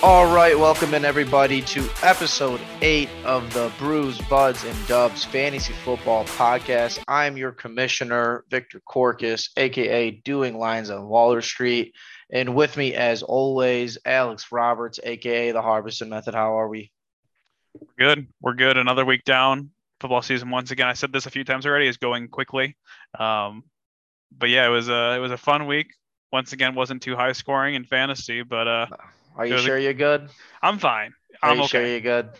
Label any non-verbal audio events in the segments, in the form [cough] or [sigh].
All right, welcome in everybody to episode eight of the Brews, Buds, and Dubs Fantasy Football Podcast. I'm your commissioner, Victor Corcus, aka Doing Lines on Waller Street. And with me, as always, Alex Roberts, aka the Harbison Method. How are we? Good. We're good. Another week down. Football season once again. I said this a few times already. Is going quickly. Um, but yeah, it was a it was a fun week. Once again, wasn't too high scoring in fantasy, but uh, are you sure you're good? I'm fine. Are I'm you okay. sure you're good?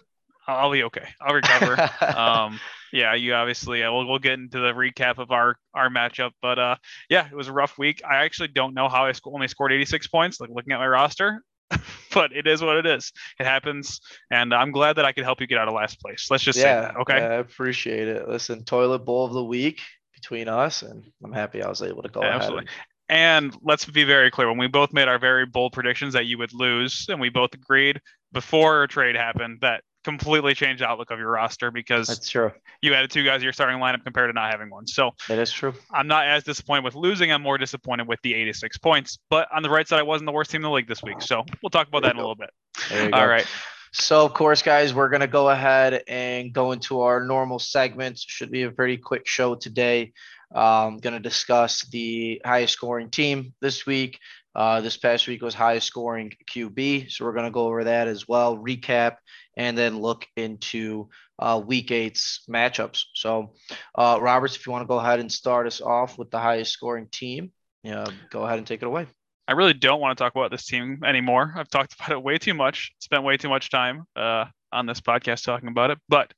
I'll be okay. I'll recover. [laughs] um, yeah, you obviously. Uh, we'll we'll get into the recap of our our matchup, but uh, yeah, it was a rough week. I actually don't know how I sc- only scored 86 points. Like looking at my roster, [laughs] but it is what it is. It happens, and I'm glad that I could help you get out of last place. Let's just yeah, say that. Okay. Yeah, I appreciate it. Listen, toilet bowl of the week between us, and I'm happy I was able to go Yeah, ahead. absolutely. And- let's be very clear when we both made our very bold predictions that you would lose, and we both agreed before a trade happened that completely changed the outlook of your roster because That's true. you added two guys to your starting lineup compared to not having one. So that is true. I'm not as disappointed with losing. I'm more disappointed with the 86 points. But on the right side, I wasn't the worst team in the league this week. So we'll talk about that in a little bit. There All go. right. So, of course, guys, we're going to go ahead and go into our normal segments. Should be a pretty quick show today. Um, going to discuss the highest scoring team this week. Uh, this past week was highest scoring QB. So, we're going to go over that as well, recap, and then look into uh, week eight's matchups. So, uh, Roberts, if you want to go ahead and start us off with the highest scoring team, yeah, go ahead and take it away. I really don't want to talk about this team anymore. I've talked about it way too much, spent way too much time uh, on this podcast talking about it. But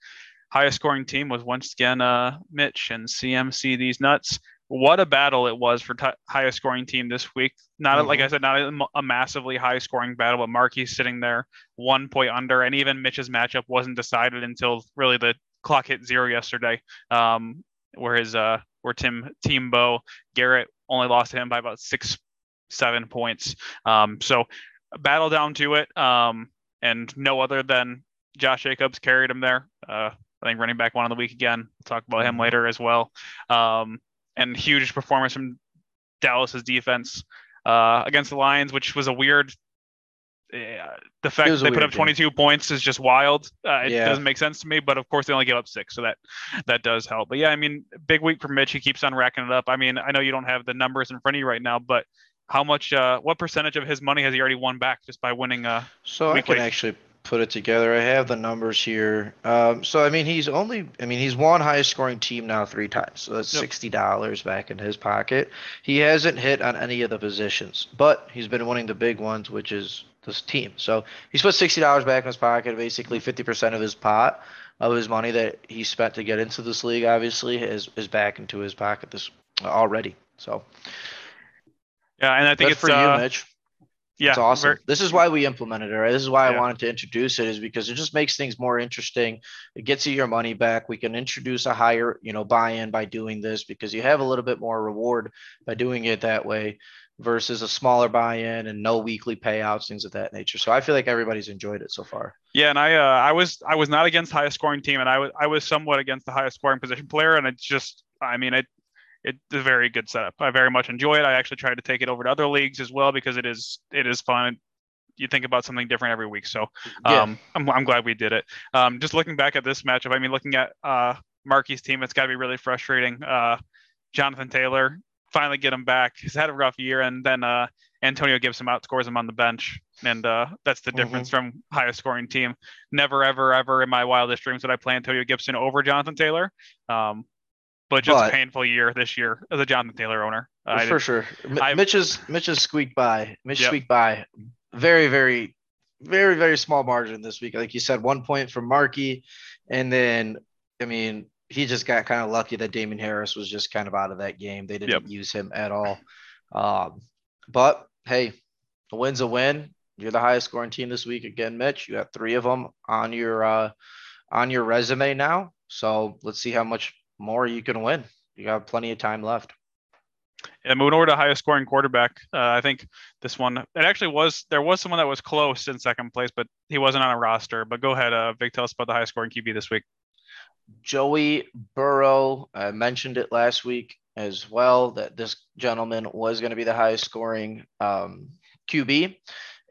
highest scoring team was once again uh, Mitch and CMC these nuts. What a battle it was for t- highest scoring team this week. Not like I said, not a, a massively high scoring battle, but Markey sitting there one point under, and even Mitch's matchup wasn't decided until really the clock hit zero yesterday. Um, where his uh, where Tim Team Bo Garrett only lost to him by about six seven points. Um, so battle down to it. Um, and no other than Josh Jacobs carried him there. Uh, I think running back one of the week again. We'll talk about him later as well. Um, and huge performance from Dallas's defense uh, against the Lions, which was a weird. Uh, the fact that they put up game. 22 points is just wild. Uh, it Yeah. doesn't make sense to me, but of course they only gave up six, so that that does help. But yeah, I mean, big week for Mitch. He keeps on racking it up. I mean, I know you don't have the numbers in front of you right now, but how much, uh, what percentage of his money has he already won back just by winning? Uh, So I can actually put it together. I have the numbers here. Um, so I mean, he's only, I mean, he's won highest scoring team now three times. So that's Yep. sixty dollars back in his pocket. He hasn't hit on any of the positions, but he's been winning the big ones, which is this team. So he's put sixty dollars back in his pocket. Basically, fifty percent of his pot of his money that he spent to get into this league, obviously, is is back into his pocket this already. So yeah, and I think good it's for uh, you, Mitch. Yeah, It's awesome. ver- this is why we implemented it, right? This is why I wanted to introduce it, is because it just makes things more interesting. It gets you your money back. We can introduce a higher, you know, buy-in by doing this because you have a little bit more reward by doing it that way versus a smaller buy-in and no weekly payouts, things of that nature. So I feel like everybody's enjoyed it so far. Yeah, and I uh, I was I was not against highest scoring team, and I was I was somewhat against the highest scoring position player, and it's just I mean it it's a very good setup. I very much enjoy it. I actually tried to take it over to other leagues as well because it is it is fun. You think about something different every week, so Yeah. um, I'm I'm glad we did it. Um, just looking back at this matchup, I mean, looking at uh Marky's team, it's got to be really frustrating. Uh, Jonathan Taylor finally get him back. He's had a rough year, and then uh, Antonio Gibson outscores him on the bench, and uh, that's the Mhm. difference from highest scoring team. Never, ever, ever in my wildest dreams would I play Antonio Gibson over Jonathan Taylor. Um, but just But- a painful year this year as a Jonathan Taylor owner. Uh, for sure. I- Mitch's Mitch's squeaked by. Mitch Yep. squeaked by. Very, very, very, very small margin this week. Like you said, one point from Markey, and then I mean he just got kind of lucky that Damien Harris was just kind of out of that game. They didn't Yep. use him at all. Um, but hey, a win's a win. You're the highest scoring team this week again, Mitch. You got three of them on your uh, on your resume now. So let's see how much more you can win. You got plenty of time left. Yeah, moving over to highest scoring quarterback. Uh, I think this one it actually was there was someone that was close in second place, but he wasn't on a roster. But go ahead, uh, Vic, tell us about the highest scoring QB this week. Joey Burrow, I mentioned it last week as well that this gentleman was going to be the highest scoring um, QB.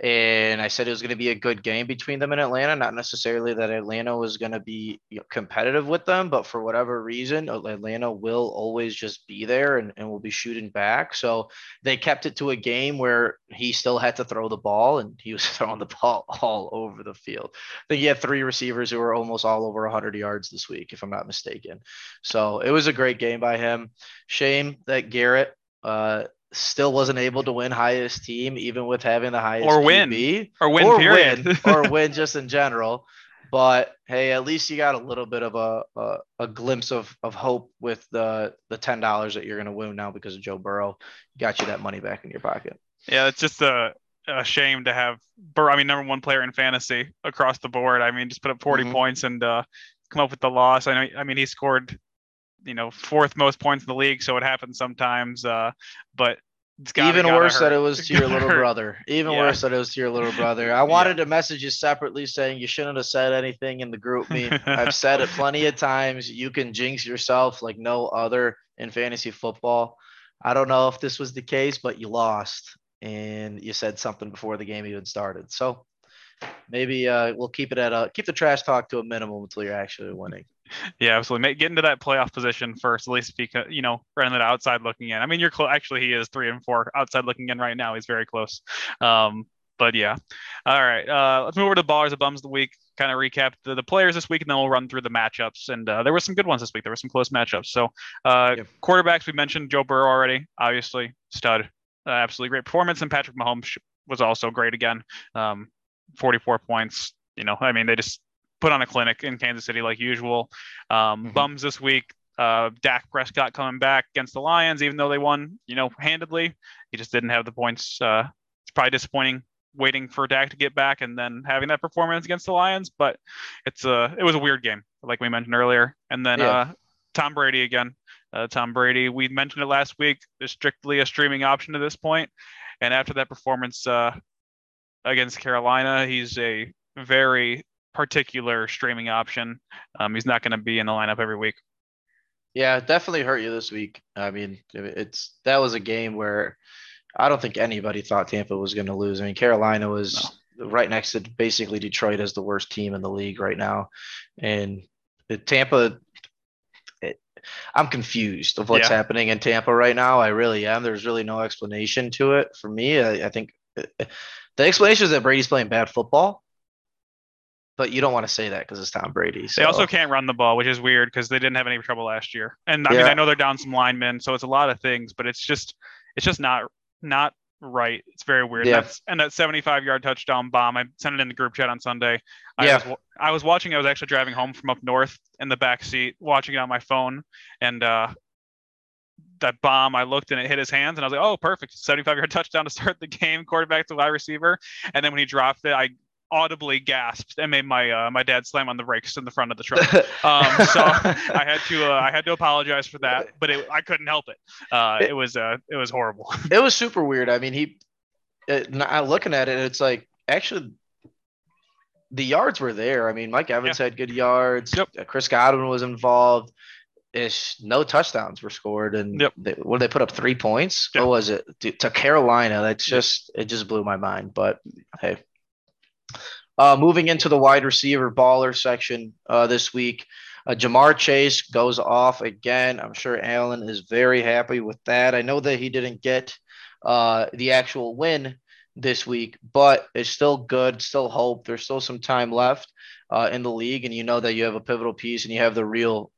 And I said it was going to be a good game between them and Atlanta. Not necessarily that Atlanta was going to be competitive with them, but for whatever reason, Atlanta will always just be there and, and will be shooting back. So they kept it to a game where he still had to throw the ball, and he was [laughs] throwing the ball all over the field. I think he had three receivers who were almost all over 100 yards this week, if I'm not mistaken. So it was a great game by him. Shame that Garrett uh, still wasn't able to win highest team, even with having the highest or win QB, or win or period. win, or [laughs] win just in general. But hey, at least you got a little bit of a a, a glimpse of of hope with the the ten dollars that you're gonna win now because of Joe Burrow. Got you that money back in your pocket. Yeah, it's just a, a shame to have Burrow. I mean, number one player in fantasy across the board. I mean, just put up 40 Mhm. points and uh, come up with the loss. I know. I mean, he scored, you know, fourth most points in the league, so it happens sometimes. Uh, but it's gotta, Even gotta worse hurt. that it was to your little [laughs] brother. Even Yeah. worse that it was to your little brother. I [laughs] wanted to message you separately saying you shouldn't have said anything in the group [laughs] meet. I've said it plenty of times. You can jinx yourself like no other in fantasy football. I don't know if this was the case, but you lost and you said something before the game even started. So maybe uh, we'll keep it at a keep the trash talk to a minimum until you're actually winning. Yeah, absolutely. Make, get into that playoff position first, at least because you know, running that outside looking in. I mean, you're close. Actually, he is three and four outside looking in right now. He's very close. Um, but yeah. All right. Uh, let's move over to ballers of bums of the week. Kind of recap the, the players this week, and then we'll run through the matchups. And uh, there were some good ones this week. There were some close matchups. So uh, Yep. quarterbacks we mentioned Joe Burrow already. Obviously, stud. Uh, absolutely great performance, and Patrick Mahomes was also great again. Um, 44 points. You know, I mean, they just put on a clinic in Kansas City like usual. Um, Mhm. Bums this week. Uh, Dak Prescott coming back against the Lions, even though they won, you know, handedly. He just didn't have the points. Uh, it's probably disappointing waiting for Dak to get back and then having that performance against the Lions. But it's a it was a weird game, like we mentioned earlier. And then Yeah. uh, Tom Brady again. Uh, Tom Brady, we mentioned it last week. Is strictly a streaming option to this point. point, and after that performance uh, against Carolina, he's a very particular streaming option. Um, he's not going to be in the lineup every week. Yeah, definitely hurt you this week. I mean, it's that was a game where I don't think anybody thought Tampa was going to lose. I mean, Carolina was right next to basically Detroit as the worst team in the league right now, and the Tampa. It, I'm confused of what's Yeah. happening in Tampa right now. I really am. There's really no explanation to it for me. I, I think uh, the explanation is that Brady's playing bad football, but you don't want to say that because it's Tom Brady. So. They also can't run the ball, which is weird because they didn't have any trouble last year. And I mean, I know they're down some linemen, so it's a lot of things, but it's just it's just not not right. It's very weird. Yeah. That's and that 75 yard touchdown bomb. I sent it in the group chat on Sunday. I Yeah. was I was watching. I was actually driving home from up north in the back seat, watching it on my phone, and uh, that bomb. I looked and it hit his hands, and I was like, "Oh, perfect! 75 yard touchdown to start the [laughs] game. Quarterback to wide receiver." And then when he dropped it, I audibly gasped and made my uh, my dad slam on the brakes in the front of the truck. [laughs] Um, so I had to uh, I had to apologize for that, [laughs] but it, I couldn't help it. Uh, it was uh, it was horrible. [laughs] it was super weird. I mean, he, it, looking at it, it's like actually the yards were there. I mean, Mike Evans had good yards. Yep. Uh, Chris Godwin was involved. Ish, no touchdowns were scored, and Yep. they, what did they put up three points? Yeah. What was it to, to Carolina? That's just it just blew my mind. But hey, uh, moving into the wide receiver baller section uh, this week, uh, Ja'Marr Chase goes off again. I'm sure Allen is very happy with that. I know that he didn't get uh, the actual win this week, but it's still good, still hope. There's still some time left uh, in the league, and you know that you have a pivotal piece, and you have the real,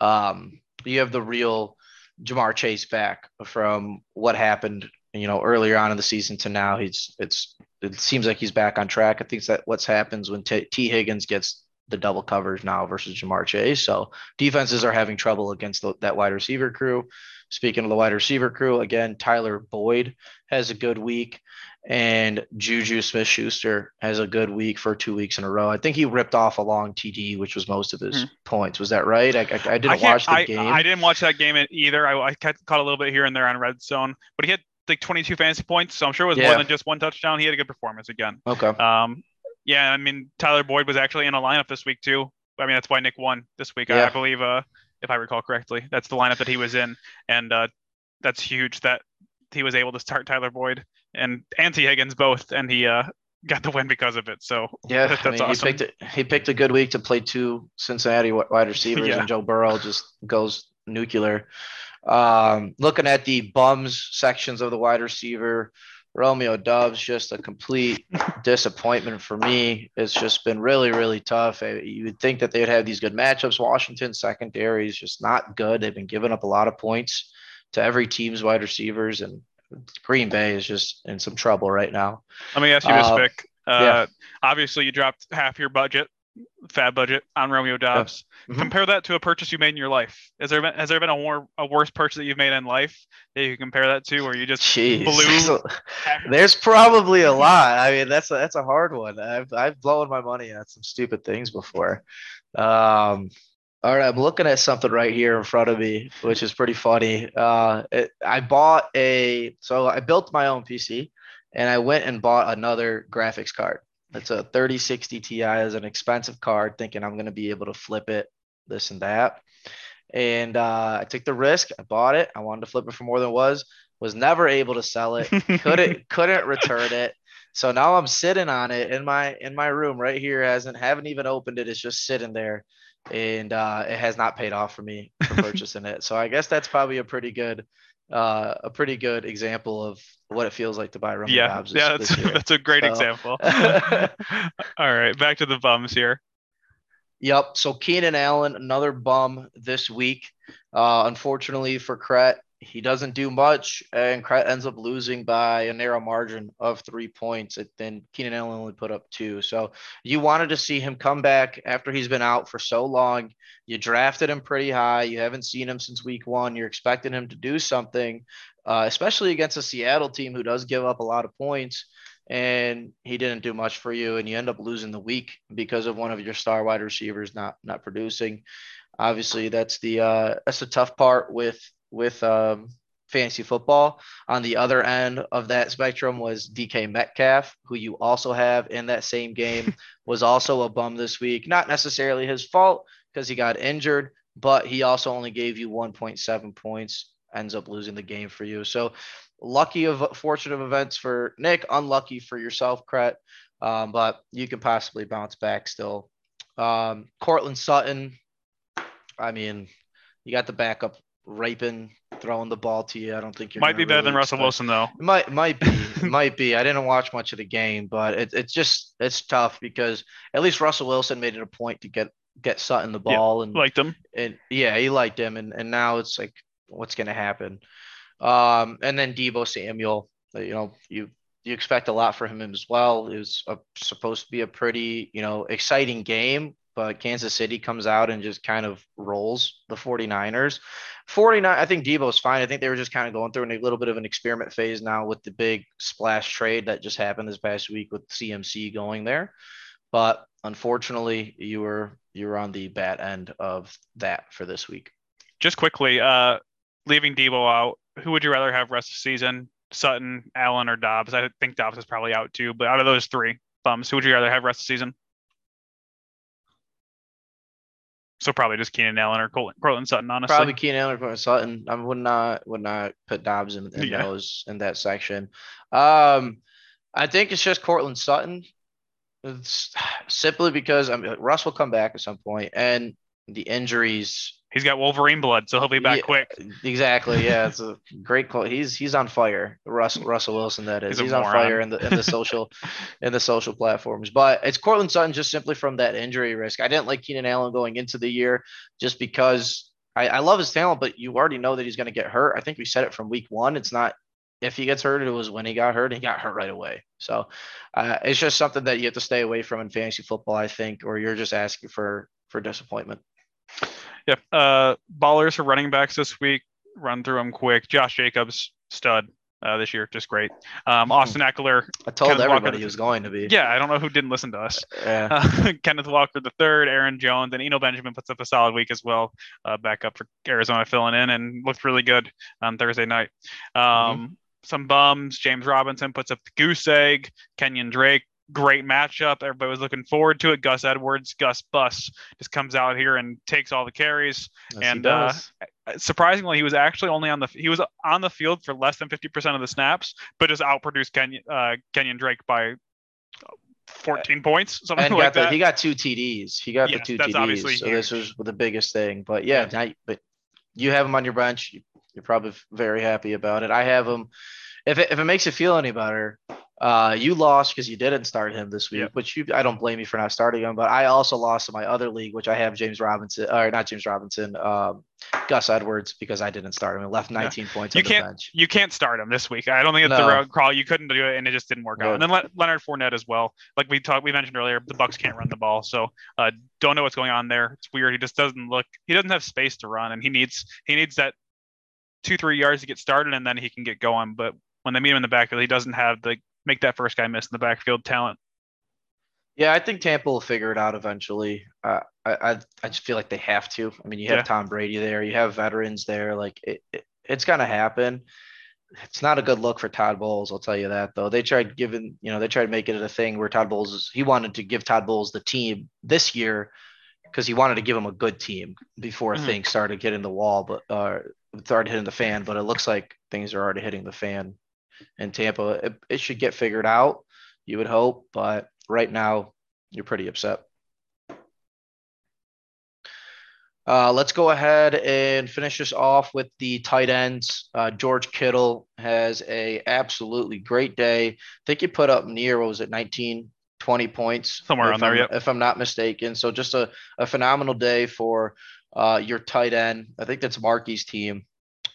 um, you have the real Ja'Marr Chase back from what happened, you know, earlier on in the season to now. He's it's it seems like he's back on track. I think that what's happens when T, Tee Higgins gets the double coverage now versus Ja'Marr Chase. So defenses are having trouble against the, that wide receiver crew. Speaking of the wide receiver crew, again, Tyler Boyd has a good week, and JuJu Smith-Schuster has a good week for two weeks in a row. I think he ripped off a long TD, which was most of his Hmm. points. Was that right? I, I, I I didn't can't- watch the I, game. I didn't watch that game either. I, I caught a little bit here and there on red zone, but he had like 22 fantasy points, so I'm sure it was Yeah. more than just one touchdown. He had a good performance again. okay. Um, yeah, I mean Tyler Boyd was actually in a lineup this week too. I mean that's why Nick won this week. I, I believe, uh, if I recall correctly, that's the lineup that he was in, and uh, that's huge that he was able to start Tyler Boyd and Tee Higgins both, and he uh got the win because of it. So [laughs] Yeah, that- I that's mean, awesome. he picked a, he picked a good week to play two Cincinnati wide receivers, [laughs] Yeah. and Joe Burrow just goes nuclear. Um, looking at the bums sections of the wide receiver, Romeo Doubs just a complete [laughs] disappointment for me. It's just been really, really tough. Uh, You would think that they'd have these good matchups. Washington secondary is just not good. They've been giving up a lot of points to every team's wide receivers, and Green Bay is just in some trouble right now. Let me ask you this, Uh, Vic. Uh, yeah. Obviously, you dropped half your budget, FAAB budget, on Romeo Doubs. Mhm. Compare that to a purchase you made in your life. Has there been has there been a more a worse purchase that you've made in life that you can compare that to, or you just Jeez. blew [laughs] There's probably a lot. I mean, that's a, that's a hard one. I've I've blown my money on some stupid things before. Um, all right, I'm looking at something right here in front of me, which is pretty funny. Uh, it, I bought a so I built my own PC, and I went and bought another graphics card. It's a 3060 Ti. is an expensive card, thinking I'm gonna be able to flip it, this and that. And uh, I took the risk. I bought it. I wanted to flip it for more than it was. Was never able to sell it couldn't [laughs] couldn't return it. So now I'm sitting on it in my in my room right here. Hasn't haven't even opened it. It's just sitting there, and uh, it has not paid off for me for [laughs] purchasing it. So I guess that's probably a pretty good uh, a pretty good example of what it feels like to buy Romeo yeah, Doubs this, yeah, that's [laughs] that's a great So- example. [laughs] [laughs] All right, back to the bums here. Yep. So Keenan Allen, another bum this week. Uh, unfortunately for Kret, he doesn't do much, and ends up losing by a narrow margin of three points. And then Keenan Allen only put up two. So you wanted to see him come back after he's been out for so long. You drafted him pretty high. You haven't seen him since week one. You're expecting him to do something, uh, especially against a Seattle team who does give up a lot of points and he didn't do much for you and you end up losing the week because of one of your star wide receivers not not producing obviously that's the uh that's the tough part with with um fantasy football on the other end of that spectrum was DK Metcalf who you also have in that same game [laughs] was also a bum this week not necessarily his fault because he got injured but he also only gave you 1.7 points ends up losing the game for you so lucky of fortunate events for Nick, unlucky for yourself, Kret. Um, but you can possibly bounce back still. Um, Courtland Sutton, I mean, you got the backup Rypien, throwing the ball to you. I don't think you're Might be better than Russell Wilson though. It might might be [laughs] might be. I didn't watch much of the game, but it, it's just it's tough because at least Russell Wilson made it a point to get get Sutton the Yeah, ball and Liked him. and yeah, he liked him, and and now it's like, what's gonna happen? Um, and then Deebo Samuel, uh, you know, you you expect a lot from him as well. It was a, supposed to be a pretty, you know, exciting game, but Kansas City comes out and just kind of rolls the 49ers. 49, I think Deebo's fine. I think they were just kind of going through a little bit of an experiment phase now with the big splash trade that just happened this past week with CMC going there. But unfortunately, you were you were on the bad end of that for this week. Just quickly, uh, leaving Deebo out, who would you rather have rest of season? Sutton, Allen, or Doubs? I think Doubs is probably out too, but out of those three bums, who would you rather have rest of season? So probably just Keenan Allen or Col- Courtland Sutton, honestly. Probably Keenan Allen or Courtland Sutton. I would not would not put Doubs in, in Yeah. those in that section. Um, I think it's just Courtland Sutton. It's [sighs] simply because I mean Russ will come back at some point, and the injuries. He's got Wolverine blood, so he'll be back Yeah, quick. Exactly. Yeah, it's a great call. He's he's on fire. Russell Russell Wilson. That is. He's He's, on fire in the in the [laughs] social in the social platforms. But it's Courtland Sutton just simply from that injury risk. I didn't like Keenan Allen going into the year just because I, I love his talent, but you already know that he's going to get hurt. I think we said it from week one. It's not if he gets hurt, it was when he got hurt. He got hurt right away. So uh, it's just something that you have to stay away from in fantasy football, I think, or you're just asking for for disappointment. Yep. Uh, ballers for running backs this week. Run through them quick. Josh Jacobs, stud uh, this year, just great. Um, Austin Ekeler. I told Kenneth everybody the- he was going to be. Yeah, I don't know who didn't listen to us. Yeah. [laughs] Uh, Kenneth Walker the third, Aaron Jones, and Eno Benjamin puts up a solid week as well. Uh, back up for Arizona filling in and looked really good on Thursday night. Um, Some bums. James Robinson puts up the goose egg. Kenyon Drake, great matchup. Everybody was looking forward to it. Gus Edwards, Gus Bus just comes out here and takes all the carries. Yes, and, uh. Surprisingly, he was actually only on the he was on the field for less than fifty percent of the snaps, but just outproduced Kenyon uh, Kenyon Drake by 14 points, something and like got the, that. he got two TDs. He got Yes, the two that's TDs. obviously So this was the biggest thing. But yeah, now, but you have him on your bench. You're probably very happy about it. I have him. If it, if it makes you feel any better, uh, you lost because you didn't start him this week, Yep. which you I don't blame you for not starting him. But I also lost in my other league, which I have James Robinson or not James Robinson, um, Gus Edwards because I didn't start him. I left 19 points You on the can't- bench. you can't start him this week. I don't think it's No. the road crawl. You couldn't do it, and it just didn't work out. And then Le- Leonard Fournette as well. Like we talked, we mentioned earlier, the Bucs can't run the ball, so uh, don't know what's going on there. It's weird. He just doesn't look. He doesn't have space to run, and he needs he needs that two three yards to get started, and then he can get going. But when they meet him in the backfield, he doesn't have the make that first guy miss in the backfield talent. Yeah, I think Tampa will figure it out eventually. Uh, I, I I just feel like they have to. I mean, you have Yeah. Tom Brady there, you have veterans there. Like it, it, it's gonna happen. It's not a good look for Todd Bowles, I'll tell you that though. They tried giving, you know, they tried making it a thing where Todd Bowles he wanted to give Todd Bowles the team this year because he wanted to give him a good team before Mhm. things started getting the wall, but uh, started hitting the fan. But it looks like things are already hitting the fan in Tampa. It, it should get figured out, you would hope, but right now you're pretty upset. Uh, let's go ahead and finish this off with the tight ends. Uh, George Kittle has a absolutely great day. I think he put up near, what was it, 19, 20 points? Somewhere around there, I'm- yep. If I'm not mistaken. So just a, a phenomenal day for uh, your tight end. I think that's Marky's team.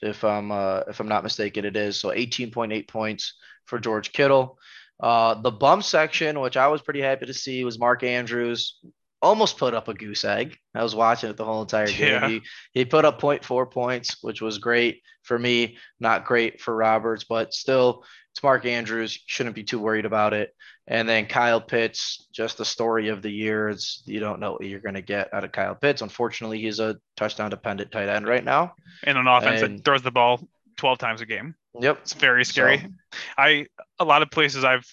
If I'm uh, if I'm not mistaken, it is. So 18.8 points for George Kittle. Uh, the bump section, which I was pretty happy to see, was Mark Andrews. Almost put up a goose egg. I was watching it the whole entire game. Yeah. He, he put up 0.4 points, which was great for me, not great for Roberts, but still, it's Mark Andrews. Shouldn't be too worried about it. And then Kyle Pitts, just the story of the year. It's you don't know what you're going to get out of Kyle Pitts. Unfortunately, he's a touchdown dependent tight end right now. In an offense And- that throws the ball 12 times a game. Yep. It's very scary. So- I a lot of places I've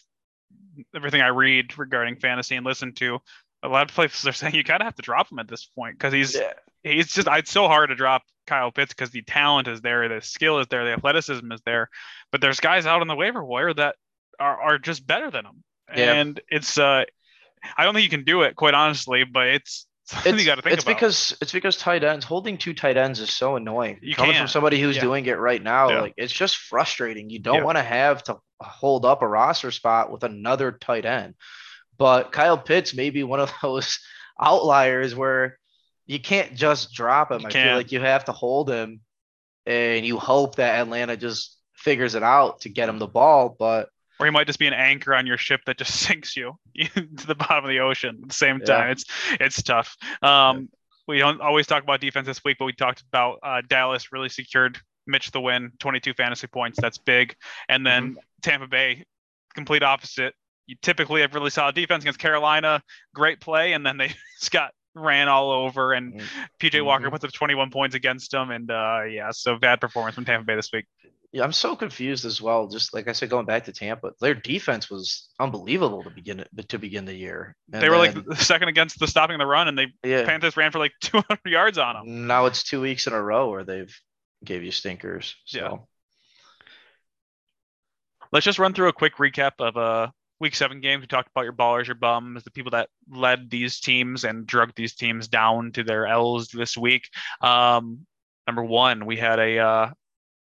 everything I read regarding fantasy and listen to, a lot of places are [laughs] saying you kind of have to drop him at this point because he's Yeah. he's just it's so hard to drop Kyle Pitts because the talent is there, the skill is there, the athleticism is there, but there's guys out on the waiver wire that are are just better than him, Yeah. and it's uh I don't think you can do it quite honestly, but it's [laughs] It's, you got to think it's because it's because tight ends holding two tight ends is so annoying. You Coming from can't. somebody who's Yeah. doing it right now, Yeah. like it's just frustrating. You don't Yeah. want to have to hold up a roster spot with another tight end. But Kyle Pitts may be one of [laughs] those outliers where you can't just drop him. You I feel can't. like you have to hold him and you hope that Atlanta just figures it out to get him the ball. But or he might just be an anchor on your ship that just [laughs] sinks [laughs] you to the bottom of the ocean at the same Yeah. time. It's it's tough. Um, We don't always talk about defense this week, but we talked about uh, Dallas really secured Mitch the win, 22 fantasy points. That's big. And then Mm-hmm. Tampa Bay, complete opposite. You typically have really solid defense against Carolina, great play, and then they [laughs] just got ran all over. And Mm. PJ Walker Mhm. puts up 21 points against them. And uh, yeah, so bad performance from Tampa Bay this week. Yeah, I'm so confused as well. Just like I said, going back to Tampa, their defense was unbelievable to begin to begin the year. And they were like then- the second against the stopping the run, and they yeah. Panthers ran for like [laughs] 200 yards on them. Now it's two weeks in a row where they've gave you stinkers. So Yeah. Let's just run through a quick recap of uh week seven games. We talked about your ballers, your bums, the people that led these teams and drug these teams down to their L's this week. Um, number one, we had a uh,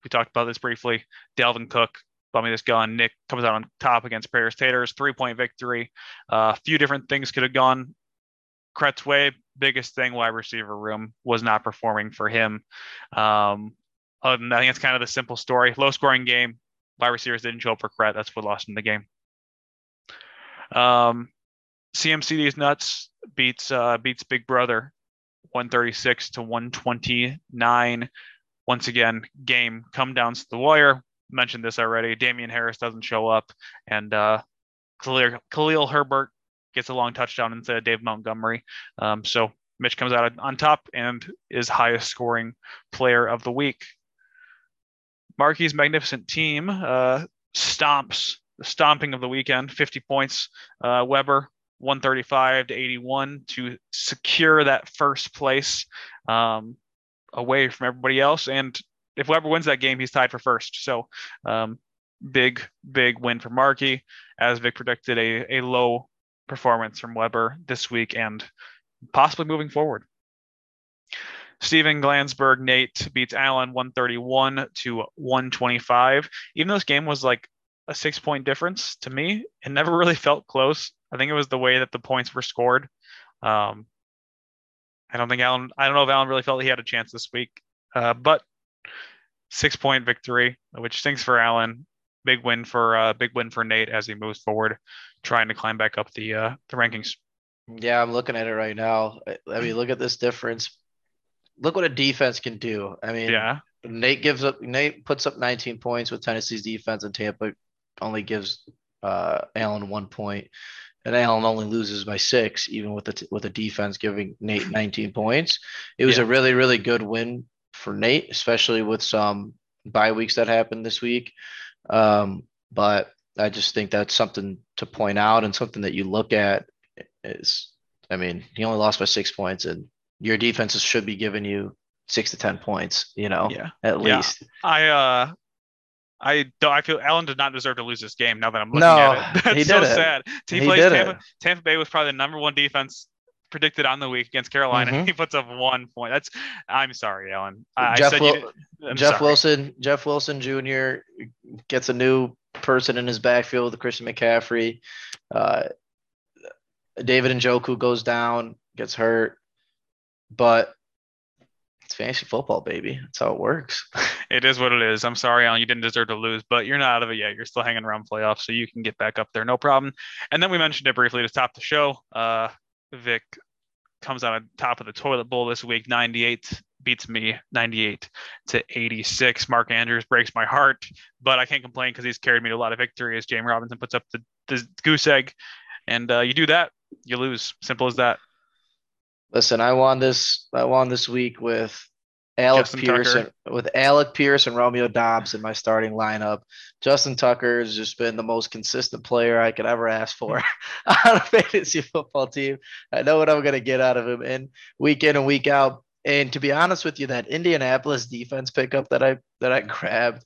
we talked about this briefly. Dalvin Cook, bumming this gun. Nick comes out on top against Prater's Taters, three point victory. Uh, a few different things could have gone Kretz way. Biggest thing, wide receiver room was not performing for him. Um, other than that, I think it's kind of the simple story. Low scoring game. Wide receivers didn't show up for Kret. That's what lost in the game. Um, CMC these nuts beats uh, beats Big Brother, 136 to 129. Once again, game come down to the wire. Mentioned this already. Damien Harris doesn't show up, and uh, Khalil, Khalil Herbert gets a long touchdown instead of Dave Montgomery. Um, so Mitch comes out on top and is highest scoring player of the week. Marky's magnificent team uh, stomps the stomping of the weekend, 50 points. Uh, Weber 135 to 81 to secure that first place um, away from everybody else. And if Weber wins that game, he's tied for first. So um, big, big win for Markey, as Vic predicted a, a low performance from Weber this week and possibly moving forward. Steven Glansberg Nate beats Allen 131 to 125. Even though this game was like a six point difference to me, it never [laughs] really felt close. I think it was the way that the points were scored. Um, I don't think Allen, I don't know if Allen really felt he had a chance this week, uh, but six point victory, which stinks for Allen. Big win for uh, big win for Nate as he moves forward, trying to climb back up the uh, the rankings. Yeah, I'm looking at it right now. I mean, look at this difference. Look what a defense can do. I mean, yeah. Nate gives up. Nate puts up 19 points with Tennessee's defense, and Tampa only gives uh, Allen one point, and Allen only loses by six, even with the t- with the defense giving Nate 19 points. It was yeah. a really really good win for Nate, especially with some bye weeks that happened this week. Um, but I just think that's something to point out and something that you look at is, I mean, he only lost by six points, and your defenses should be giving you six to ten points. You know, yeah, at yeah. least. I uh, I don't. I feel Allen did not deserve to lose this game. Now that I'm looking no, at it, [laughs] that's he so didn't. sad. He, he plays Tampa, Tampa Bay was probably the number one defense predicted on the week against Carolina. Mm-hmm. [laughs] He puts up one point. That's I'm sorry, Allen. Jeff, Wil- Jeff sorry. Wilson, Jeff Wilson Jr. gets a new person in his backfield with Christian McCaffrey. Uh, David Njoku goes down, gets hurt, but it's fantasy football, baby. That's how it works. [laughs] it is what it is. I'm sorry, Allen. You didn't deserve to lose, but you're not out of it yet. You're still hanging around playoffs, so you can get back up there, no problem. And then we mentioned it briefly to top the show. Uh, Vic comes out on top of the toilet bowl this week, 98 beats me 98 to 86. Mark Andrews breaks my heart, but I can't complain because he's carried me to a lot of victories. James Robinson puts up the, the goose egg, and uh, you do that, you lose. Simple as that. Listen, I won this. I won this week with Alec Justin Pierce Tucker. with Alec Pierce and Romeo Doubs in my starting lineup. Justin Tucker has just been the most consistent player I could ever ask for [laughs] on a fantasy football team. I know what I'm going to get out of him, and week in and week out. And to be honest with you, that Indianapolis defense pickup that I that I [laughs] grabbed,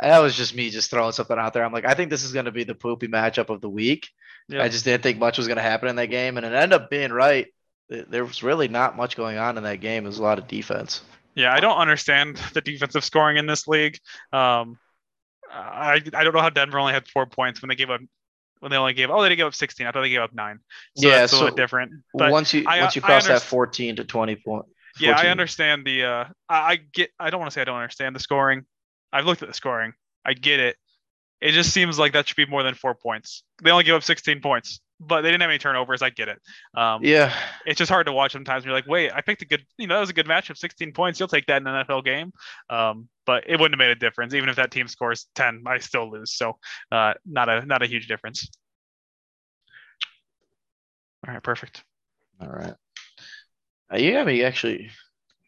that was just me just throwing something out there. I'm like, I think this is going to be the poopy matchup of the week. Yep. I just didn't think much was going to happen in that game, and it ended up being right. There was really not much going on in that game. It was a lot of defense. Yeah, I don't understand the defensive scoring in this league. Um, I I don't know how Denver only had four points when they gave up when they only gave oh they gave up 16 i thought they gave up nine so yeah that's a little different but once you I, once you cross that 14 to 20 point 14. yeah i understand the uh I, I get i don't want to say i don't understand the scoring i've looked at the scoring i get it it just seems like that should be more than four points they only gave up 16 points but they didn't have any turnovers. I get it. Um, yeah, it's just hard to watch sometimes. You're like, wait, I picked a good, you know, that was a good match of 16 points. You'll take that in an NFL game. Um, but it wouldn't have made a difference. Even if that team scores 10, I still lose. So uh, not a not a huge difference. All right, perfect. All right. Uh, you got me actually.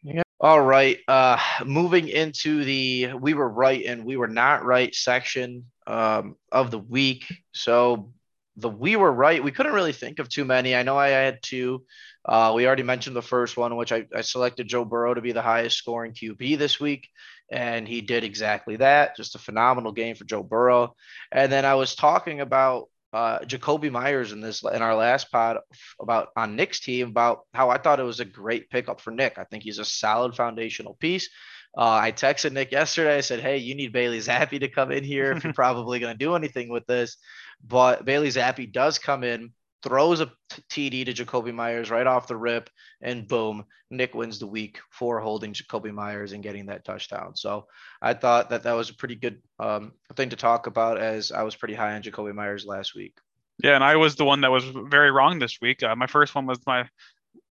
Yeah. All right. Uh, moving into the we were right and we were not right section um, of the week. So the we were right. We couldn't really think of too many. I know I had two. Uh, we already mentioned the first one, which I, I selected Joe Burrow to be the highest scoring QB this week, and he did exactly that. Just a phenomenal game for Joe Burrow. And then I was talking about uh, Jakobi Meyers in this in our last pod about on Nick's team about how I thought it was a great pickup for Nick. I think he's a solid foundational piece. Uh, I texted Nick yesterday. I said, "Hey, you need Bailey Zappe to come in here if you're [laughs] probably going to do anything with this." But Bailey Zappe does come in, throws a TD to Jakobi Meyers right off the rip, and boom, Nick wins the week for holding Jakobi Meyers and getting that touchdown. So I thought that that was a pretty good um, thing to talk about, as I was pretty high on Jakobi Meyers last week. Yeah, and I was the one that was very wrong this week. Uh, my first one was my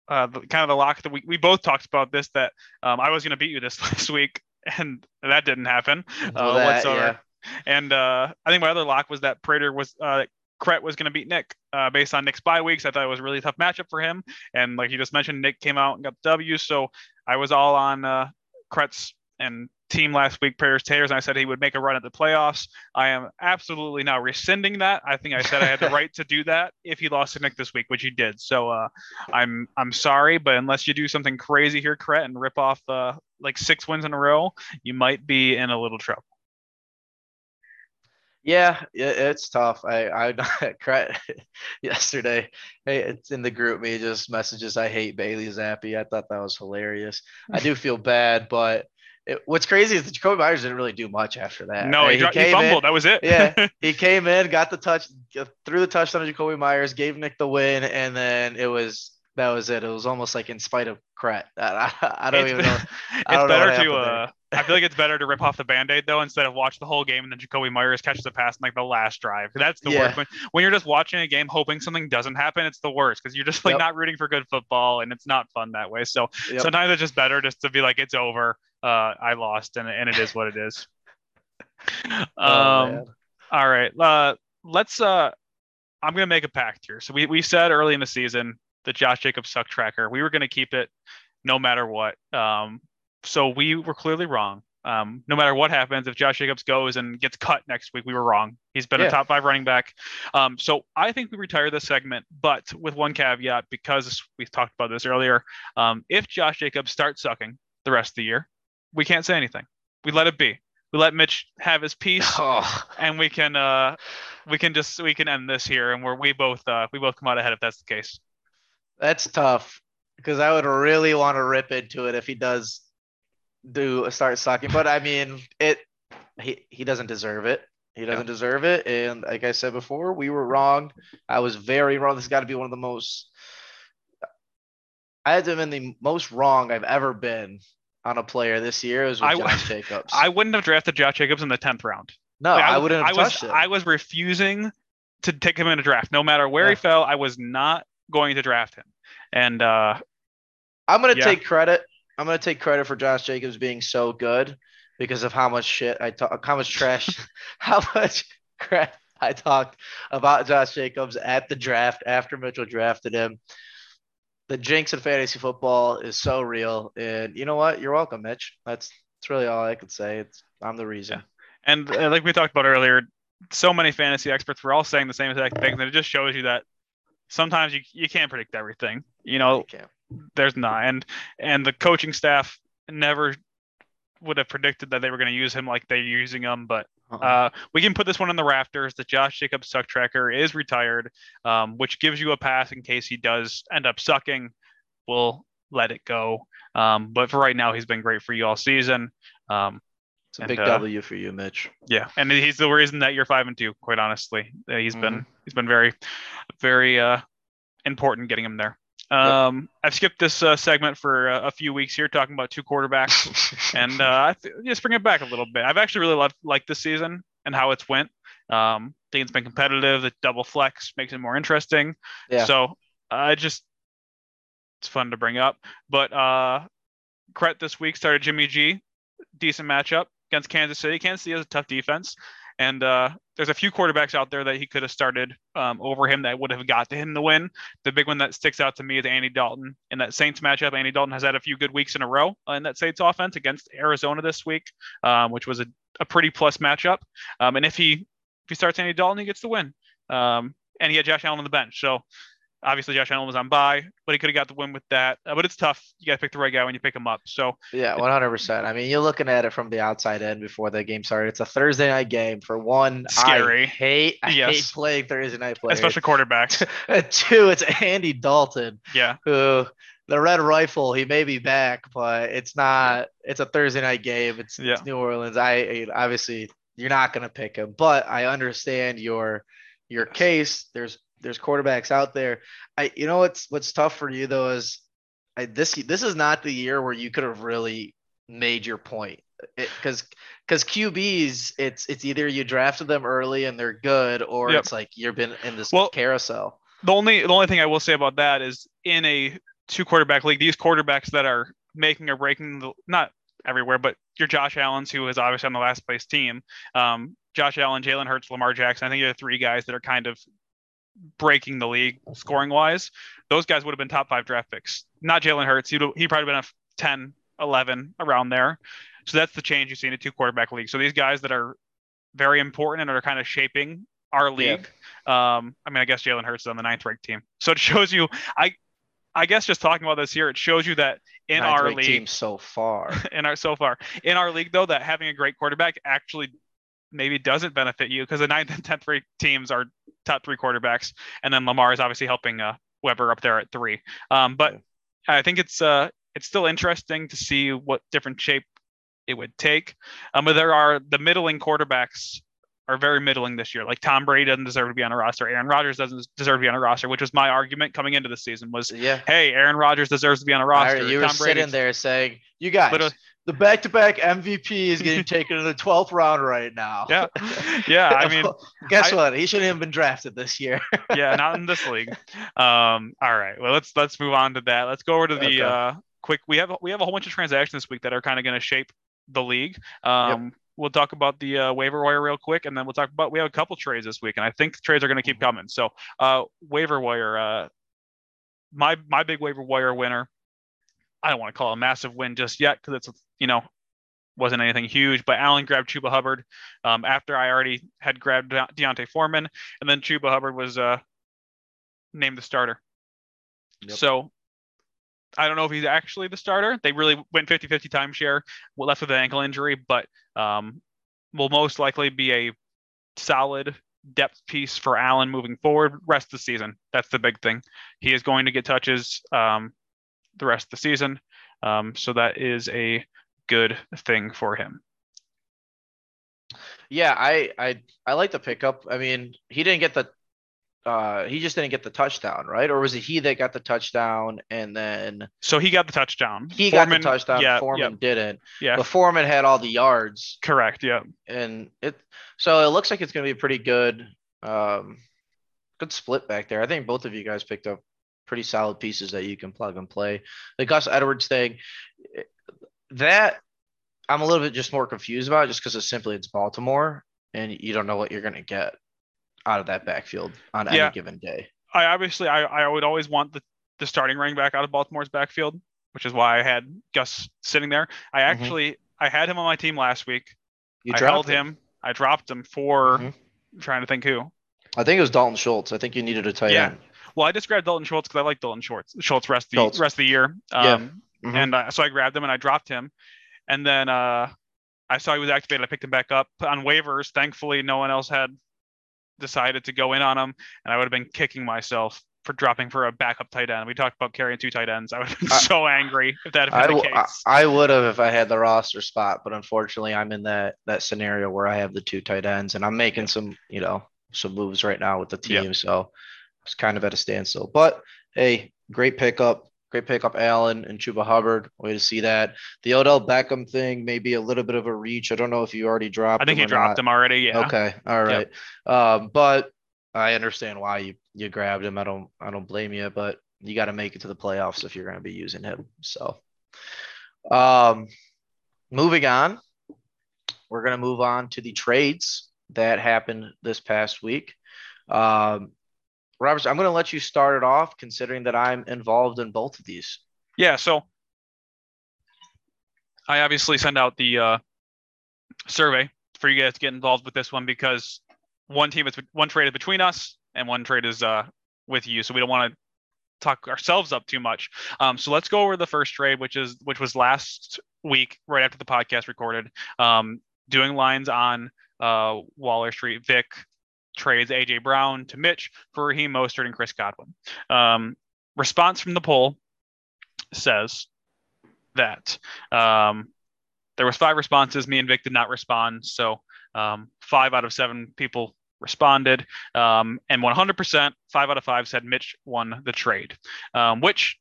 uh, the, kind of the lock that week. We both talked about this that um, I was going to beat you this [laughs] last week, and that didn't happen uh, that, whatsoever. Yeah. And uh, I think my other lock was that Prater was uh, Kret was going to beat Nick uh, based on Nick's bye weeks. I thought it was a really tough matchup for him. And like you just mentioned, Nick came out and got the W. So I was all on uh, Kret's and team last week, Prater's Taters, and I said he would make a run at the playoffs. I am absolutely now rescinding that. I think I said I had the [laughs] right to do that if he lost to Nick this week, which he did. So uh, I'm I'm sorry, but unless you do something crazy here, Kret, and rip off uh, like six wins in a row, you might be in a little trouble. Yeah, it's tough. I I [laughs] yesterday. Hey, it's in the GroupMe just messages. I hate Bailey Zappe. I thought that was hilarious. I do feel bad, but it, what's crazy is that Jakobi Meyers didn't really do much after that. No, he, he, he fumbled. In, that was it. yeah, [laughs] he came in, got the touch, threw the touchdown to Jakobi Meyers, gave Nick the win, and then it was that was it. It was almost like in spite of Kret. I, I, I don't it's, even know. [laughs] it's better to. Uh, I feel like it's better to rip off the band-aid though instead of watch the whole game and then Jakobi Meyers catches the pass in like the last drive. That's the yeah. worst. When, when you're just watching a game hoping something doesn't happen, it's the worst because you're just like yep. not rooting for good football and it's not fun that way. So yep. sometimes it's just better just to be like it's over. Uh, I lost and and it is what it is. [laughs] oh, um, all right. Uh, let's. Uh, I'm gonna make a pact here. So we we said early in the season the Josh Jacobs suck tracker. We were going to keep it no matter what. Um, so we were clearly wrong. Um, no matter what happens, if Josh Jacobs goes and gets cut next week, we were wrong. He's been yeah. a top five running back. Um, so I think we retire this segment, but with one caveat, because we talked about this earlier. Um, if Josh Jacobs starts sucking the rest of the year, we can't say anything. We let it be. We let Mitch have his piece, [laughs] oh. and we can uh, we can just we can end this here, and we're we both uh, we both come out ahead if that's the case. That's tough because I would really want to rip into it if he does do start sucking. But I mean, it he he doesn't deserve it. He doesn't yeah. deserve it. And like I said before, we were wrong. I was very wrong. This got to be one of the most. I had to have been the most wrong I've ever been on a player this year. Was with I, Josh [laughs] Jacobs. I wouldn't have drafted Josh Jacobs in the tenth round. No, like, I, I, wouldn't have I was, it. I was refusing to take him in a draft, no matter where yeah. he fell. I was not going to draft him. And uh, I'm going to yeah. take credit. I'm going to take credit for Josh Jacobs being so good because of how much shit I talk, how much trash, [laughs] how much crap I talked about Josh Jacobs at the draft after Mitchell drafted him. The jinx in fantasy football is so real, and you know what? You're welcome, Mitch. That's that's really all I could say. It's I'm the reason. Yeah. And uh, like we talked about earlier, so many fantasy experts were all saying the same exact thing, and it just shows you that sometimes you, you can't predict everything. You know, you there's not, and and the coaching staff never would have predicted that they were going to use him like they're using him. But uh-huh. uh, we can put this one on the rafters. The Josh Jacobs suck tracker is retired, um, which gives you a pass in case he does end up sucking. We'll let it go. Um, but for right now, he's been great for you all season. Um, it's a and, big uh, W for you, Mitch. Yeah, and he's the reason that you're five and two. Quite honestly, uh, he's mm-hmm. been he's been very, very uh, important getting him there. Um. I've skipped this uh, segment for a, a, few weeks here, talking about two quarterbacks, [laughs] and uh, th- just bring it back a little bit. I've actually really loved like this season and how it's went. Um, I think it's been competitive. The double flex makes it more interesting. Yeah. So I uh, just it's fun to bring up. But uh, Kret this week started Jimmy G, decent matchup against Kansas City. Kansas City has a tough defense, and uh, there's a few quarterbacks out there that he could have started um, over him that would have got to him the win. The big one that sticks out to me is Andy Dalton in that Saints matchup. Andy Dalton has had a few good weeks in a row in that Saints offense against Arizona this week, um, which was a, a, pretty plus matchup. Um, and if he if he starts Andy Dalton, he gets the win. Um, and he had Josh Allen on the bench, so Obviously, Josh Allen was on bye, but he could have got the win with that. Uh, but it's tough. You got to pick the right guy when you pick him up. So yeah, one hundred percent. I mean, you're looking at it from the outside end before the game started. It's a Thursday night game. For one, scary. I hate I yes. hate playing Thursday night players, especially quarterbacks. [laughs] Two, it's Andy Dalton. Yeah. Who the red rifle he may be back but it's not it's a thursday night game it's, yeah. it's new orleans i obviously you're not going to pick him but i understand your your case there's there's quarterbacks out there. I you know what's what's tough for you though is I, this this is not the year where you could have really made your point because because QBs it's it's either you drafted them early and they're good or yep. it's like you've been in this well, carousel. The only the only thing I will say about that is in a two quarterback league, these quarterbacks that are making or breaking the not everywhere, but your Josh Allen's who is obviously on the last place team. Um, Josh Allen, Jalen Hurts, Lamar Jackson. I think you're the three guys that are kind of breaking the league scoring wise, those guys would have been top five draft picks. Not Jalen Hurts. He'd, he probably been a 10, 11 around there. So that's the change you see in a two quarterback league. So these guys that are very important and are kind of shaping our league. Yeah. Um, I mean, I guess Jalen Hurts is on the ninth ranked team. So it [laughs] shows you, I, I guess just talking about this here, it shows you that in ninth our league, so far, [laughs] in our so far in our league though, that having a great quarterback actually maybe doesn't benefit you because the ninth and tenth rate teams are top three quarterbacks, and then Lamar is obviously helping uh, Weber up there at three. Um, but I think it's uh, it's still interesting to see what different shape it would take. Um, but there are the middling quarterbacks are very middling this year. Like Tom Brady doesn't deserve to be on a roster. Aaron Rodgers doesn't deserve to be on a roster, which was my argument coming into the season was, Yeah. hey, Aaron Rodgers deserves to be on a roster. you were Tom Brady, sitting there saying, "You guys, the back-to-back MVP is getting [laughs] taken in the twelfth round right now." Yeah. Yeah. I mean, [laughs] guess I- what? He shouldn't have been drafted this year. [laughs] yeah, not in this league. Um, all right. Well, let's let's move on to that. Let's go over to the Okay. uh, quick. We have we have a whole bunch of transactions this week that are kind of going to shape the league. Um, We'll talk about the uh, waiver wire real quick, and then we'll talk about we have a couple trades this week, and I think trades are going to keep coming. So, uh, waiver wire. Uh, my my big waiver wire winner. I don't want to call it a massive win just yet because it's you know wasn't anything huge, but Allen grabbed Chuba Hubbard um, after I already had grabbed De- D'Onta Foreman, and then Chuba Hubbard was uh, named the starter. Yep. So I don't know if he's actually the starter. They really went 50 50 timeshare, left with an ankle injury, but um, will most likely be a solid depth piece for Allen moving forward rest of the season. That's the big thing. He is going to get touches um, the rest of the season. Um, so that is a good thing for him. yeah, I, I, I like the pickup. I mean, he didn't get the, uh, he just didn't get the touchdown, right? Or was it he that got the touchdown and then So he got the touchdown. he got the touchdown? Yeah, Foreman didn't. yeah, But Foreman had all the yards. correct. Yeah. and it so it looks like it's going to be a pretty good um good split back there i think both of you guys picked up pretty solid pieces that you can plug and play the gus edwards thing that i'm a little bit just more confused about just because it's simply it's baltimore and you don't know what you're going to get out of that backfield on Yeah. any given day I obviously I, I would always want the, the starting running back out of Baltimore's backfield, which is why I had Gus sitting there. I Mhm. actually I had him on my team last week. you I dropped held him. I dropped him for Mhm. trying to think who. i think it was dalton schultz i think you needed a tight Yeah. end Well, I just grabbed Dalton Schultz because I like Dalton Schultz. Schultz rest the Schultz. rest of the year. Yeah. Um, Mhm. and uh, so I grabbed him and I dropped him, and then uh, I saw he was activated. I picked him back up on waivers. Thankfully, no one else had decided to go in on him, and I would have been kicking myself for dropping for a backup tight end. We talked about carrying two tight ends. I would have been I- so angry if that I, had been the case. I would have if I had the roster spot, but unfortunately, I'm in that that scenario where I have the two tight ends, and I'm making some, you know, some moves right now with the Yeah. team. So it's kind of at a standstill. But hey, great pickup, great pickup, Allen and Chuba Hubbard. Way to see that. The Odell Beckham thing may be a little bit of a reach. I don't know if you already dropped. I think he dropped not. him already. Yeah. Okay, all right. Um, but I understand why you you grabbed him. I don't I don't blame you, but you got to make it to the playoffs if you're going to be using him. So, um, moving on, we're going to move on to the trades that happened this past week. Um, Robert, I'm going to let you start it off, considering that I'm involved in both of these. Yeah, so I obviously send out the uh, survey for you guys to get involved with this one because one team is one trade is between us and one trade is uh, with you, so we don't want to talk ourselves up too much. Um, so let's go over the first trade, which is which was last week, right after the podcast recorded. Um, doing lines on uh, Waller Street. Vic trades AJ Brown to Mitch for Raheem Mostert and Chris Godwin. Um, response from the poll says that um, there was five responses. Me and Vic did not respond, so um, five out of seven people responded, um, and 100%, five out of five said Mitch won the trade. Um, which,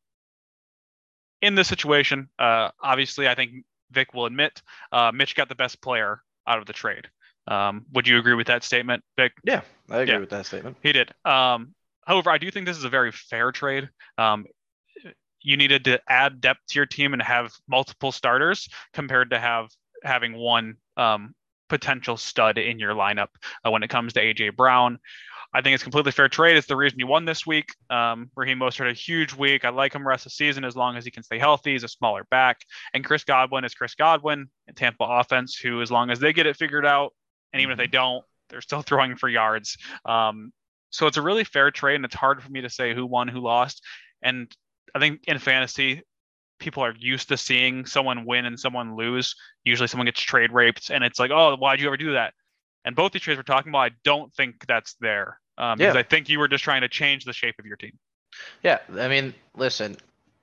in this situation, uh, obviously, I think Vic will admit uh, Mitch got the best player out of the trade. Um, would you agree with that statement, Vic? Yeah, I agree Yeah. with that statement. He did. Um, however, I do think this is a very fair trade. Um, you needed to add depth to your team and have multiple starters compared to have having one um, potential stud in your lineup uh, when it comes to AJ Brown. I think it's completely fair trade. It's the reason you won this week. Um, Raheem Mostert had a huge week. I like him rest of the season as long as he can stay healthy. He's a smaller back, and Chris Godwin is Chris Godwin in Tampa offense, who as long as they get it figured out, and even if they don't, they're still [laughs] throwing for yards. Um, so it's a really fair trade, and it's hard for me to say who won, who lost. And I think in fantasy, people are used to seeing someone win and someone lose. Usually, someone gets trade raped, and it's like, oh, why'd you ever do that? And both these trades we're talking about, I don't think that's there. Um, because Yeah. I think you were just trying to change the shape of your team. Yeah, I mean, listen,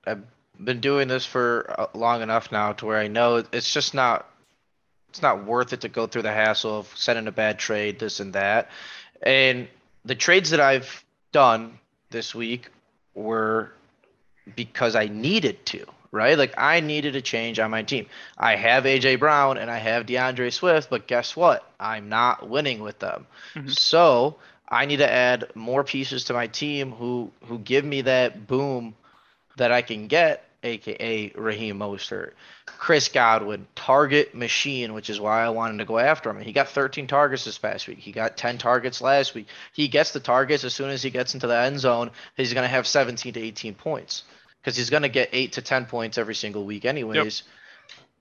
I've been doing this for uh, long enough now to where I know it's just not, it's not worth it to go through the hassle of sending a bad trade, this and that. And the trades that I've done this week were because I needed to, right? Like I needed a change on my team. I have AJ Brown and I have D'Andre Swift, but guess what? I'm not winning with them. Mhm. So I need to add more pieces to my team who who give me that boom that I can get, aka Raheem Mostert, Chris Godwin, target machine, which is why I wanted to go after him. He got 13 targets this past week. He got 10 targets last week. He gets the targets as soon as he gets into the end zone. He's going to have 17 to 18 points because he's going to get eight to 10 points every single week, anyways.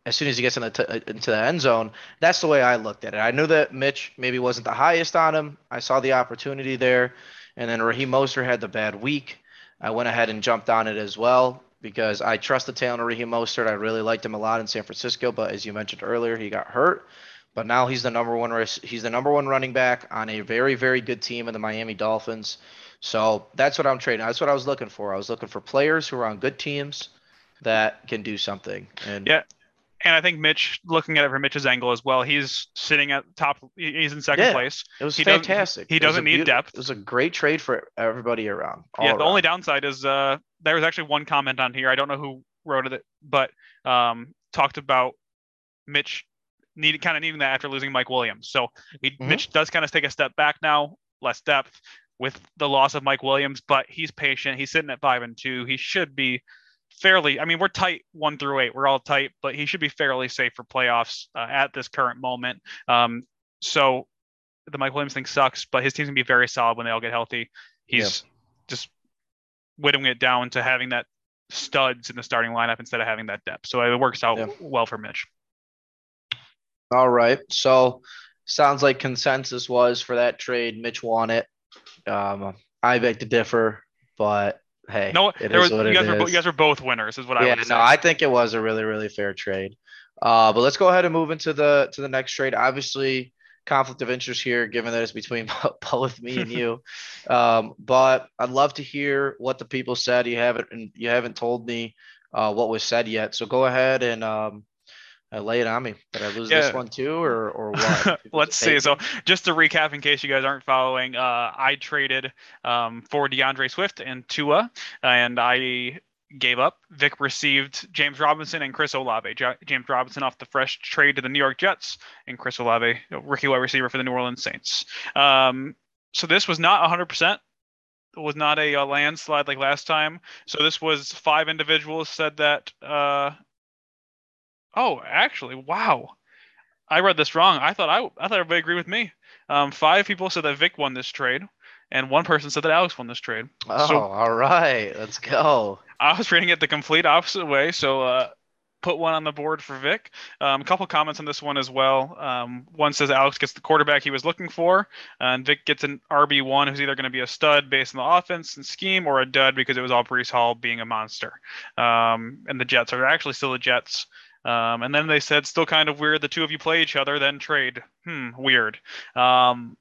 As soon as he gets in the t- uh, into the end zone, that's the way I looked at it. I knew that Mitch maybe wasn't the highest on him. I saw the opportunity there, and then Raheem Mostert had the bad week. I went ahead and jumped on it as well because I trust the talent of Raheem Mostert. I really liked him a lot in San Francisco, but as you mentioned earlier, he got hurt. But now he's the number one. He's the number one running back on a very, very good team in the Miami Dolphins. So that's what I'm trading. That's what I was looking for. I was looking for players who are on good teams that can do something. And Yeah. And I think Mitch, looking at it from Mitch's angle as well, he's sitting at top. He's in second Yeah. place. it was he doesn't- fantastic. he It was a doesn't need depth. It was a great trade for everybody around. yeah. The only downside is uh, there was actually one comment on here. I don't know who wrote it, but um, talked about Mitch needed kind of needing that after losing Mike Williams. So he, Mhm. Mitch does kind of take a step back now, less depth with the loss of Mike Williams, but he's patient. He's sitting at five and two. He should be fairly. I mean, we're tight one through eight. We're all tight, but he should be fairly safe for playoffs uh, at this current moment. Um, so the Mike Williams thing sucks, but his team's gonna be very solid when they all get healthy. He's just whittling it down to having that studs in the starting lineup instead of having that depth. So it works out Yeah. well for Mitch. All right. So sounds like consensus was for that trade. Mitch won it. Um, I beg to differ, but hey, No, there was, you guys were you guys were both winners, is what I yeah, no, say. I think it was a really, really fair trade. Uh, but let's go ahead and move into the to the next trade. Obviously, conflict of interest here, given that it's between [laughs] both me and you. [laughs] Um, but I'd love to hear what the people said. You haven't and you haven't told me uh, what was said yet. So go ahead and um, uh, lay it on me. Did I lose this one too, or or what? [laughs] Let's see. So just to recap, in case you guys aren't following, uh, I traded um, for D'Andre Swift and Tua, and I gave up. Vic received James Robinson and Chris Olave. Ja- James Robinson off the fresh trade to the New York Jets, and Chris Olave, a rookie wide receiver for the New Orleans Saints. Um, so this was not 100%. It was not a, uh landslide like last time. So this was five individuals said that. Uh, oh, actually, wow. I read this wrong. I thought I, I thought everybody agreed with me. Um, five people said that Vic won this trade, and one person said that Alex won this trade. Oh, so- all right. Let's go. I was reading it the complete opposite way, so uh, put one on the board for Vic. Um, a couple comments on this one as well. Um, one says Alex gets the quarterback he was looking for, and Vic gets an RB one who's either going to be a stud based on the offense and scheme, or a dud because it was all Breece Hall being a monster. Um, and the Jets are actually still the Jets. Um, and then they said, still kind of weird. The two of you play each other, then trade. Hmm, weird. Um,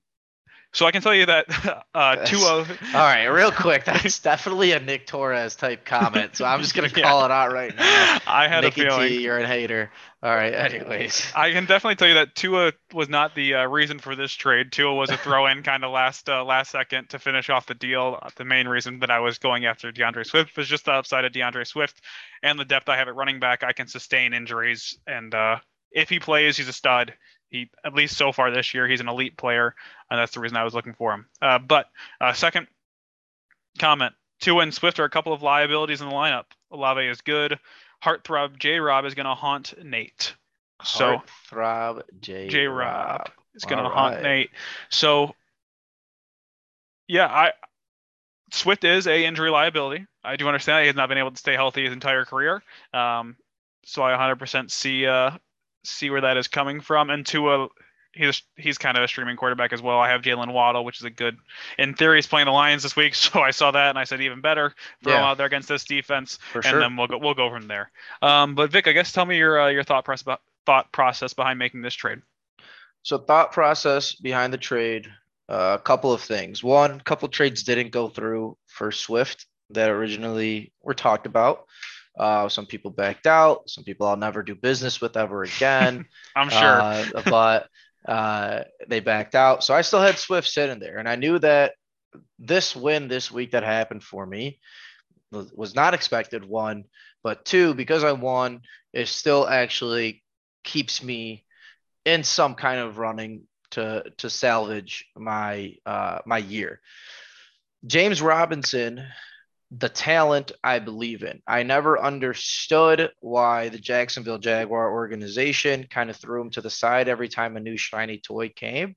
so I can tell you that [laughs] uh, two of All right, real quick. [laughs] That's definitely a Nick Torres type comment. So I'm just gonna [laughs] Yeah. call it out right now. I had Nicky a feeling. T, you're a hater. All right. Anyways. I can definitely tell you that Tua was not the uh, reason for this trade. Tua was a throw-in kind of last uh, last second to finish off the deal. The main reason that I was going after D'Andre Swift was just the upside of D'Andre Swift and the depth I have at running back. I can sustain injuries, and uh, if he plays, he's a stud. He at least so far this year, he's an elite player, and that's the reason I was looking for him. Uh, but uh, second comment: Tua and Swift are a couple of liabilities in the lineup. Olave is good. Heartthrob J Rob is going to haunt Nate. So Throb J. J Rob is going to haunt right. Nate. So yeah, I Swift is a injury liability. I do understand he has not been able to stay healthy his entire career. Um, so I 100% see uh see where that is coming from. And Tua, he's he's kind of a streaming quarterback as well. I have Jaylen Waddle, which is a good. In theory, he's playing the Lions this week, [laughs] so I saw that and I said even better. Throw him out there against this defense For and sure. then we'll go we'll go from there. Um, but Vic, I guess tell me your uh, your thought process thought process behind making this trade. So thought process behind the trade, uh, a couple of things. One, a couple trades didn't go through for Swift that originally were talked about. Uh, some people backed out. Some people I'll never do business with ever again. [laughs] I'm sure. Uh, but uh, they backed out. So I still had Swift sitting there. And I knew that this win this week that happened for me was not expected, one. But two, because I won, it still actually keeps me in some kind of running to to salvage my uh my year. James Robinson the talent I believe in. I never understood why the Jacksonville Jaguar organization kind of threw him to the side every time a new shiny toy came.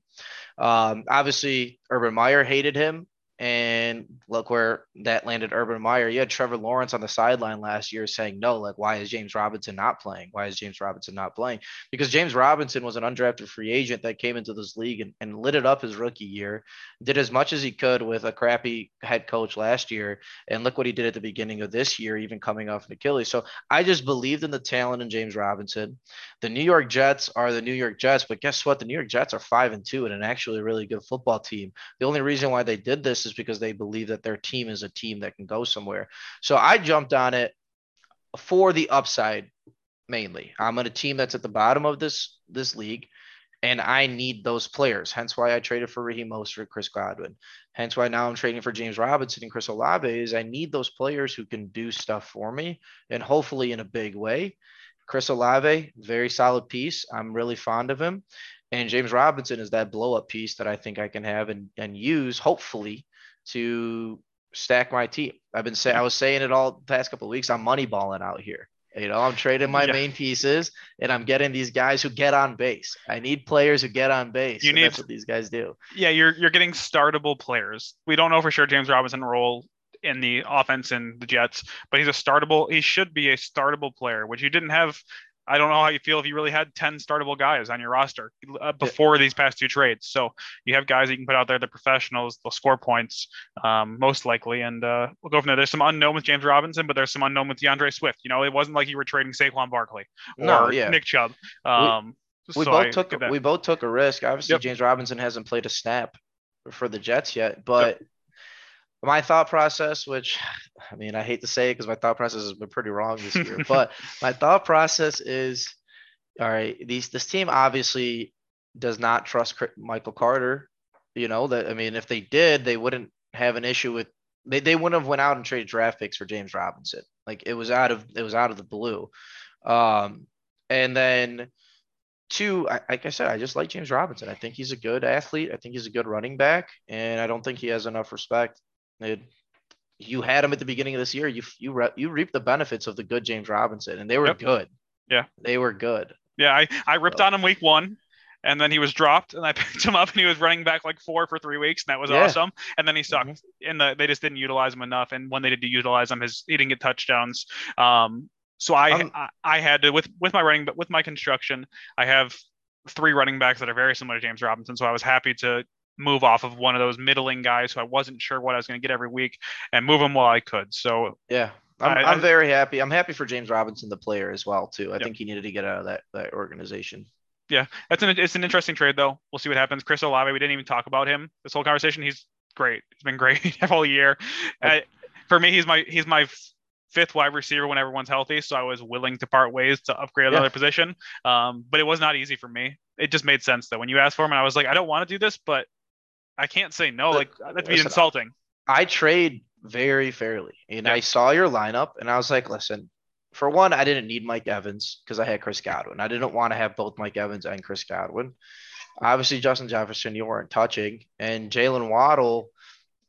Um, obviously, Urban Meyer hated him and look where that landed Urban Meyer. You had Trevor Lawrence on the sideline last year saying, no, like, why is James Robinson not playing? Why is James Robinson not playing? Because James Robinson was an undrafted free agent that came into this league and, and lit it up his rookie year, did as much as he could with a crappy head coach last year. And look what he did at the beginning of this year, even coming off an Achilles. So I just believed in the talent in James Robinson. The New York Jets are the New York Jets, but guess what? The New York Jets are five and two and an actually really good football team. The only reason why they did this is because they believe that their team is a team that can go somewhere. So I jumped on it for the upside mainly. I'm on a team that's at the bottom of this this league, and I need those players. Hence why I traded for Raheem Mostert, Chris Godwin. Hence why now I'm trading for James Robinson and Chris Olave. Is I need those players who can do stuff for me, and hopefully in a big way. Chris Olave, very solid piece. I'm really fond of him. And James Robinson is that blow up piece that I think I can have and, and use, hopefully, to stack my team. I've been saying I was saying it all the past couple weeks. I'm money balling out here. You know, I'm trading my yeah. main pieces and I'm getting these guys who get on base. I need players who get on base. You need that's what these guys do. Yeah, you're you're getting startable players. We don't know for sure James Robinson role in the offense in the Jets, but he's a startable. He should be a startable player, which you didn't have I don't know how you feel if you really had 10 startable guys on your roster uh, before these past two trades. So you have guys you can put out there, the professionals, they'll score points um, most likely. And uh, we'll go from there. There's some unknown with James Robinson, but there's some unknown with D'Andre Swift. You know, it wasn't like you were trading Saquon Barkley or no, yeah. Nick Chubb. Um, we, we so both I took we both took a risk. Obviously, yep. James Robinson hasn't played a snap for the Jets yet, but yep my thought process, which [sighs] I mean, I hate to say it because my thought process has been pretty wrong this year, [laughs] but my thought process is all right, these this team obviously does not trust Michael Carter. You know, that I mean, if they did, they wouldn't have an issue with they, they wouldn't have went out and traded draft picks for James Robinson. Like it was out of it was out of the blue. Um, and then two, I, like I said, I just like James Robinson. I think he's a good athlete. I think he's a good running back, and I don't think he has enough respect it, you had him at the beginning of this year. You you re, you reaped the benefits of the good James Robinson, and they were yep. good. Yeah, they were good. Yeah, I I ripped so. on him week one, and then he was dropped, and I [laughs] picked him up, and he was running back like four for three weeks, and that was yeah. awesome. And then he sucked, mm-hmm. and the, they just didn't utilize him enough. And when they did utilize him, his he didn't get touchdowns. Um, so I, um, I I had to with with my running, but with my construction, I have three running backs that are very similar to James Robinson. So I was happy to move off of one of those middling guys who I wasn't sure what I was going to get every week and move him while I could. So yeah, I'm, I, am very happy. I'm happy for James Robinson, the player as well too. I yep. think he needed to get out of that that organization. Yeah, that's an it's an interesting trade though. We'll see what happens. Chris Olave, we didn't even talk about him this whole conversation. He's great. He's been great [laughs] all year. I, for me, he's my he's my fifth wide receiver when everyone's healthy. So I was willing to part ways to upgrade another yeah. position. Um, but it was not easy for me. It just made sense though. When you asked for him, and I was like, I don't want to do this, but I can't say no. But, like that'd be listen, insulting. I trade very fairly, and yeah. I saw your lineup, and I was like, listen. For one, I didn't need Mike Evans because I had Chris Godwin. I didn't want to have both Mike Evans and Chris Godwin. Obviously, Justin Jefferson, you weren't touching, and Jaylen Waddle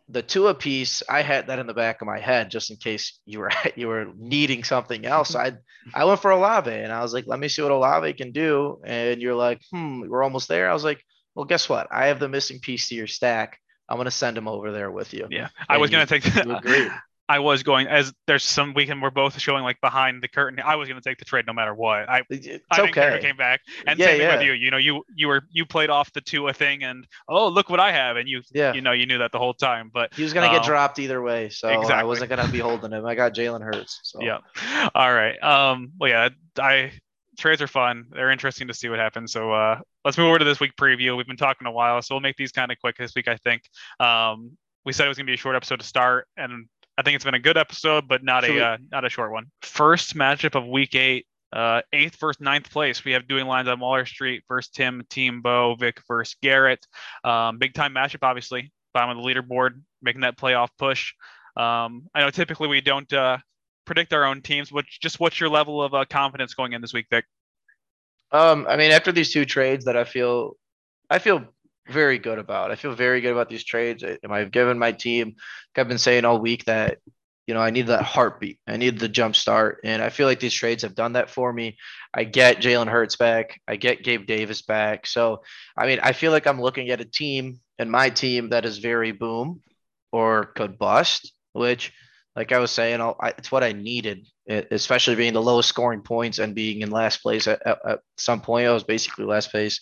the two a piece, I had that in the back of my head just in case you were [laughs] you were needing something else. [laughs] I I went for Olave and I was like, let me see what Olave can do. And you're like, hmm, we're almost there. I was like, well, guess what? I have the missing piece to your stack. I'm gonna send him over there with you. Yeah, I was gonna take. The, [laughs] I was going as there's some weekend we're both showing like behind the curtain. I was going to take the trade no matter what. I it's I didn't okay. came back. And yeah, same yeah. with you. You know, you you were you played off the Tua thing and oh look what I have and you yeah. you know you knew that the whole time. But he was going to um, get dropped either way, so exactly. I wasn't going to be holding him. I got Jalen Hurts. So. Yeah. All right. Um. Well, yeah. I trades are fun. They're interesting to see what happens. So uh, let's move over to this week preview. We've been talking a while, so we'll make these kind of quick this week. I think um, we said it was going to be a short episode to start, and I think it's been a good episode, but not a uh, not a short one. First matchup of week eight. Uh, eighth versus ninth place. We have doing lines on Waller Street versus Tim, Team Bo, Vic versus Garrett. Um, big time matchup, obviously. Bottom of the leaderboard, making that playoff push. Um, I know typically we don't uh, predict our own teams, Which just what's your level of uh, confidence going in this week, Vic? Um, I mean, after these two trades that I feel, I feel very good about. I feel very good about these trades. I've given my team. I've been saying all week that you know I need that heartbeat. I need the jump start, and I feel like these trades have done that for me. I get Jalen Hurts back. I get Gabe Davis back. So I mean, I feel like I'm looking at a team and my team that is very boom or could bust, which like I was saying, I, it's what I needed, especially being the lowest scoring points and being in last place at, at, at some point. I was basically last place,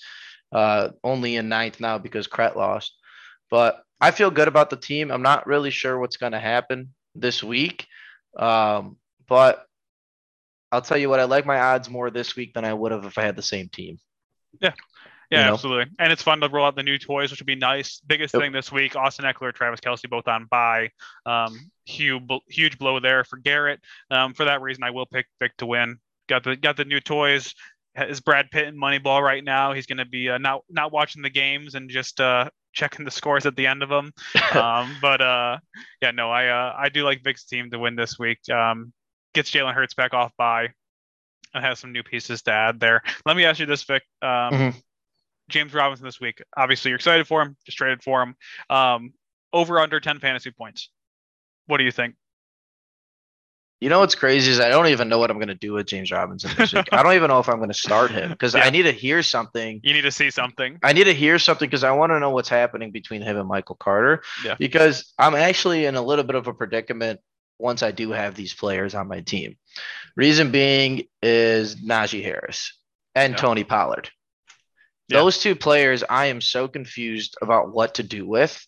uh, only in ninth now because Kret lost. But I feel good about the team. I'm not really sure what's going to happen this week. Um, but I'll tell you what, I like my odds more this week than I would have if I had the same team. Yeah. Yeah, you know? absolutely. And it's fun to roll out the new toys, which would be nice. Biggest yep. thing this week: Austin Ekeler, Travis Kelce, both on bye. Um, huge, huge blow there for Garrett. Um, for that reason, I will pick Vic to win. Got the got the new toys. Is Brad Pitt in Moneyball right now? He's going to be uh, not not watching the games and just uh, checking the scores at the end of them. [laughs] um, but uh, yeah, no, I uh, I do like Vic's team to win this week. Um, gets Jalen Hurts back off bye and has some new pieces to add there. Let me ask you this, Vic. Um, mm-hmm. James Robinson this week. Obviously, you're excited for him. Just traded for him. Um, over under 10 fantasy points. What do you think? You know what's crazy is I don't even know what I'm going to do with James Robinson this week. I don't even know if I'm going to start him because yeah. I need to hear something. You need to see something. I need to hear something because I want to know what's happening between him and Michael Carter. Yeah. Because I'm actually in a little bit of a predicament once I do have these players on my team. Reason being is Najee Harris and yeah. Tony Pollard. Yeah. Those two players, I am so confused about what to do with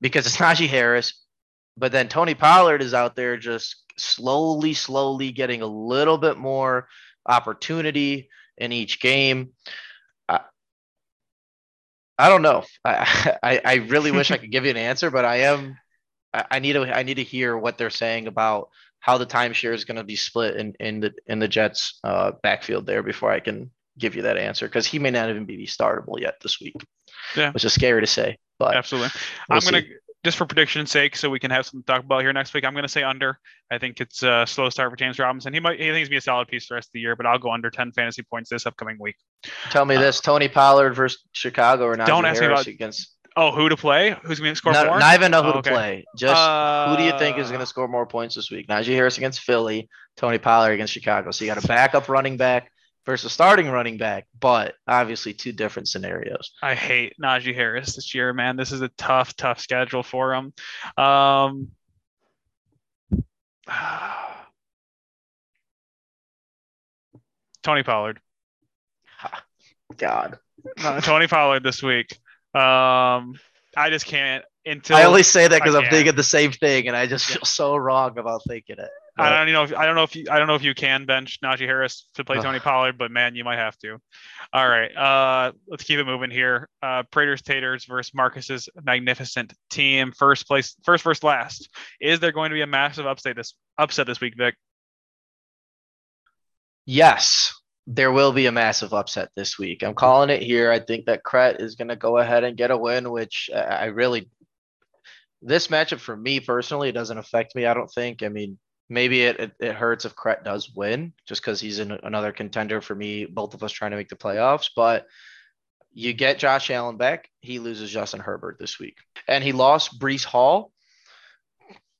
because it's [laughs] Najee Harris, but then Tony Pollard is out there just slowly, slowly getting a little bit more opportunity in each game. I, I don't know. I, [laughs] I, I really wish I could give you an answer, but I am. I, need to. I need to hear what they're saying about how the timeshare is going to be split in in the in the Jets uh, backfield there before I can give you that answer because he may not even be startable yet this week. Yeah, which is scary to say, but absolutely. We'll I'm gonna just for prediction's sake, so we can have something to talk about here next week. I'm gonna say under. I think it's a slow start for James Robinson. He might he thinks be a solid piece the rest of the year, but I'll go under 10 fantasy points this upcoming week. Tell me uh, this: Tony Pollard versus Chicago or not? Don't ask Harris me about against. Oh, who to play? Who's going to score no, more? Not even know who oh, okay. to play. Just uh, who do you think is going to score more points this week? Najee Harris against Philly, Tony Pollard against Chicago. So you got a backup running back versus starting running back, but obviously two different scenarios. I hate Najee Harris this year, man. This is a tough, tough schedule for him. Um, [sighs] Tony Pollard. [sighs] God. [laughs] Tony Pollard this week. Um, I just can't. Until I only say that because I'm thinking the same thing, and I just feel so wrong about thinking it. I don't you know if, I don't know if you I don't know if you can bench Najee Harris to play Tony Pollard, but man, you might have to. All right, uh, let's keep it moving here. Uh, Prater's Taters versus Marcus's magnificent team. First place, first first last. Is there going to be a massive upset this upset this week, Vic? Yes, there will be a massive upset this week. I'm calling it here. I think that Kret is going to go ahead and get a win, which I really. This matchup for me personally doesn't affect me. I don't think. I mean, maybe it, it, it hurts if Kret does win just because he's in another contender for me, both of us trying to make the playoffs. But you get Josh Allen back, he loses Justin Herbert this week. And he lost Breece Hall.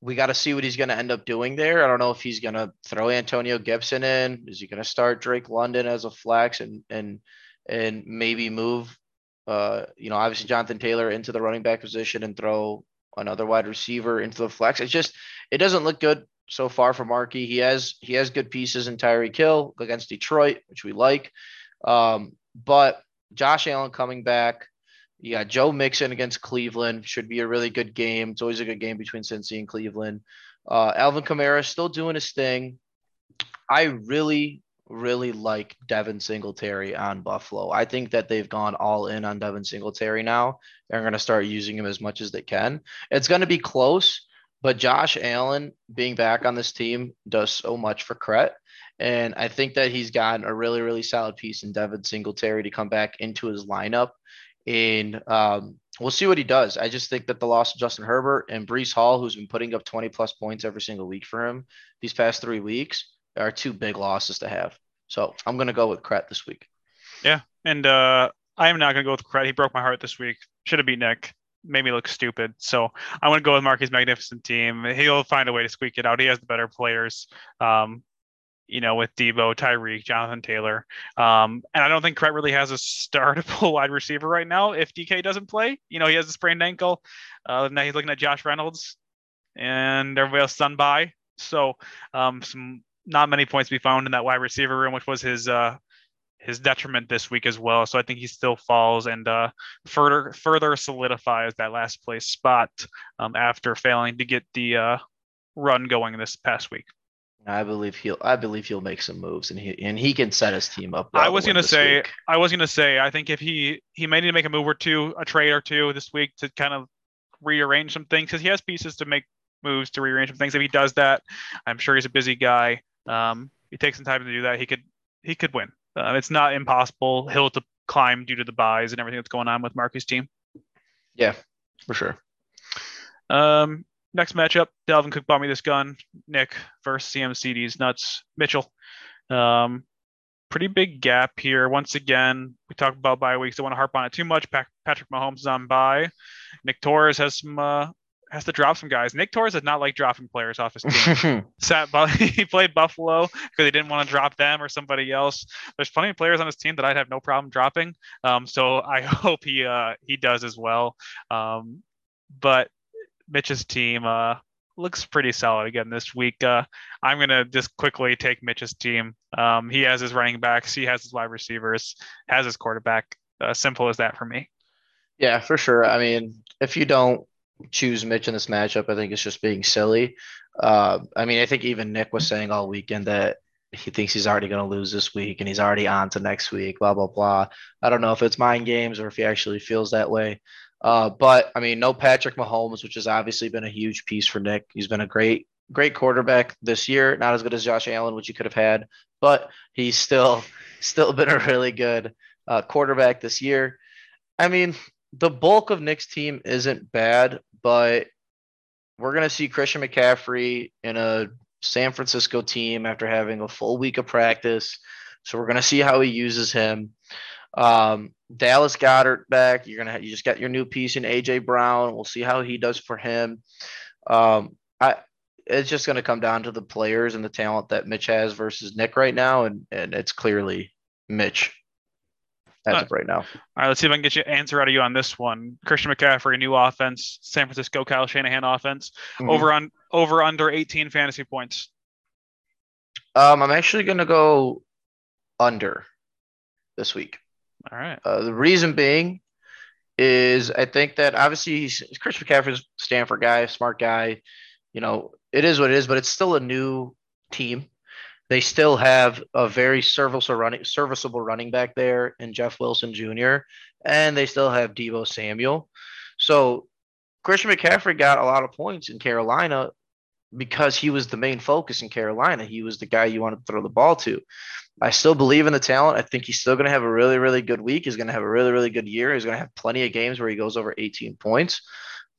We got to see what he's going to end up doing there. I don't know if he's going to throw Antonio Gibson in. Is he going to start Drake London as a flex and and and maybe move uh, you know, obviously Jonathan Taylor into the running back position and throw another wide receiver into the flex. It's just it doesn't look good so far for Markey. He has he has good pieces in Tyreek Hill against Detroit, which we like. Um, but Josh Allen coming back. You got Joe Mixon against Cleveland. Should be a really good game. It's always a good game between Cincy and Cleveland. Uh, Alvin Kamara still doing his thing. I really really like Devin Singletary on Buffalo. I think that they've gone all in on Devin Singletary now. They're going to start using him as much as they can. It's going to be close, but Josh Allen being back on this team does so much for Cret. And I think that he's gotten a really, really solid piece in Devin Singletary to come back into his lineup. And um, we'll see what he does. I just think that the loss of Justin Herbert and Breece Hall, who's been putting up 20 plus points every single week for him these past three weeks, are two big losses to have. So I'm going to go with Cret this week. Yeah. And uh, I am not going to go with Cret. He broke my heart this week. Should have beat Nick. Made me look stupid. So I want to go with Marky's magnificent team. He'll find a way to squeak it out. He has the better players. Um, you know, with Deebo, Tyreek, Jonathan Taylor. Um, and I don't think Cret really has a startable [laughs] wide receiver right now if DK doesn't play. You know, he has a sprained ankle. Uh, now he's looking at Josh Reynolds and everybody else done by. So um, some not many points to be found in that wide receiver room, which was his uh, his detriment this week as well. So I think he still falls and uh, further further solidifies that last place spot um, after failing to get the uh, run going this past week. I believe he'll. I believe he'll make some moves, and he and he can set his team up. Well I was gonna say. Week. I was gonna say. I think if he he may need to make a move or two, a trade or two this week to kind of rearrange some things because he has pieces to make moves to rearrange some things. If he does that, I'm sure he's a busy guy. Um, he takes some time to do that. He could he could win. Uh, it's not impossible hill to climb due to the byes and everything that's going on with Marky's team. Yeah, for sure. Um, next matchup, Dalvin Cook bought me this gun. Nick versus CMCD's nuts. Mitchell. Um, pretty big gap here. Once again, we talked about bye weeks. Don't want to harp on it too much. Patrick Mahomes is on bye. Nick Torres has some uh, has to drop some guys. Nick Torres did not like dropping players off his team. [laughs] Sat, [laughs] he played Buffalo because he didn't want to drop them or somebody else. There's plenty of players on his team that I'd have no problem dropping. Um, so I [laughs] hope he uh, he does as well. Um, but Mitch's team uh, looks pretty solid again this week. Uh, I'm gonna just quickly take Mitch's team. Um, he has his running backs, he has his wide receivers, has his quarterback. Uh, simple as that for me. Yeah, for sure. I mean, if you don't choose Mitch in this matchup, I think it's just being silly. Uh, I mean, I think even Nick was saying all weekend that he thinks he's already going to lose this week and he's already on to next week, blah, blah, blah. I don't know if it's mind games or if he actually feels that way. Uh, but I mean, no Patrick Mahomes, which has obviously been a huge piece for Nick. He's been a great, great quarterback this year. Not as good as Josh Allen, which he could have had, but he's still, [laughs] still been a really good uh, quarterback this year. I mean, the bulk of Nick's team isn't bad, but we're going to see Christian McCaffrey in a San Francisco team after having a full week of practice. So we're going to see how he uses him. Um, Dallas Goedert back. You're gonna you just got your new piece in AJ Brown. We'll see how he does for him. Um, I it's just gonna come down to the players and the talent that Mitch has versus Nick right now, and and it's clearly Mitch as uh, of right now. All right, let's see if I can get you an answer out of you on this one. Christian McCaffrey, new offense, San Francisco Kyle Shanahan offense, mm-hmm. over on over under 18 fantasy points. Um, I'm actually gonna go under this week. All right. Uh, the reason being is I think that obviously he's Chris McCaffrey's Stanford guy, smart guy. You know, it is what it is, but it's still a new team. They still have a very serviceable running serviceable running back there in Jeff Wilson Jr. and they still have Deebo Samuel. So Christian McCaffrey got a lot of points in Carolina because he was the main focus in Carolina. He was the guy you wanted to throw the ball to. I still believe in the talent. I think he's still going to have a really, really good week. He's going to have a really, really good year. He's going to have plenty of games where he goes over 18 points.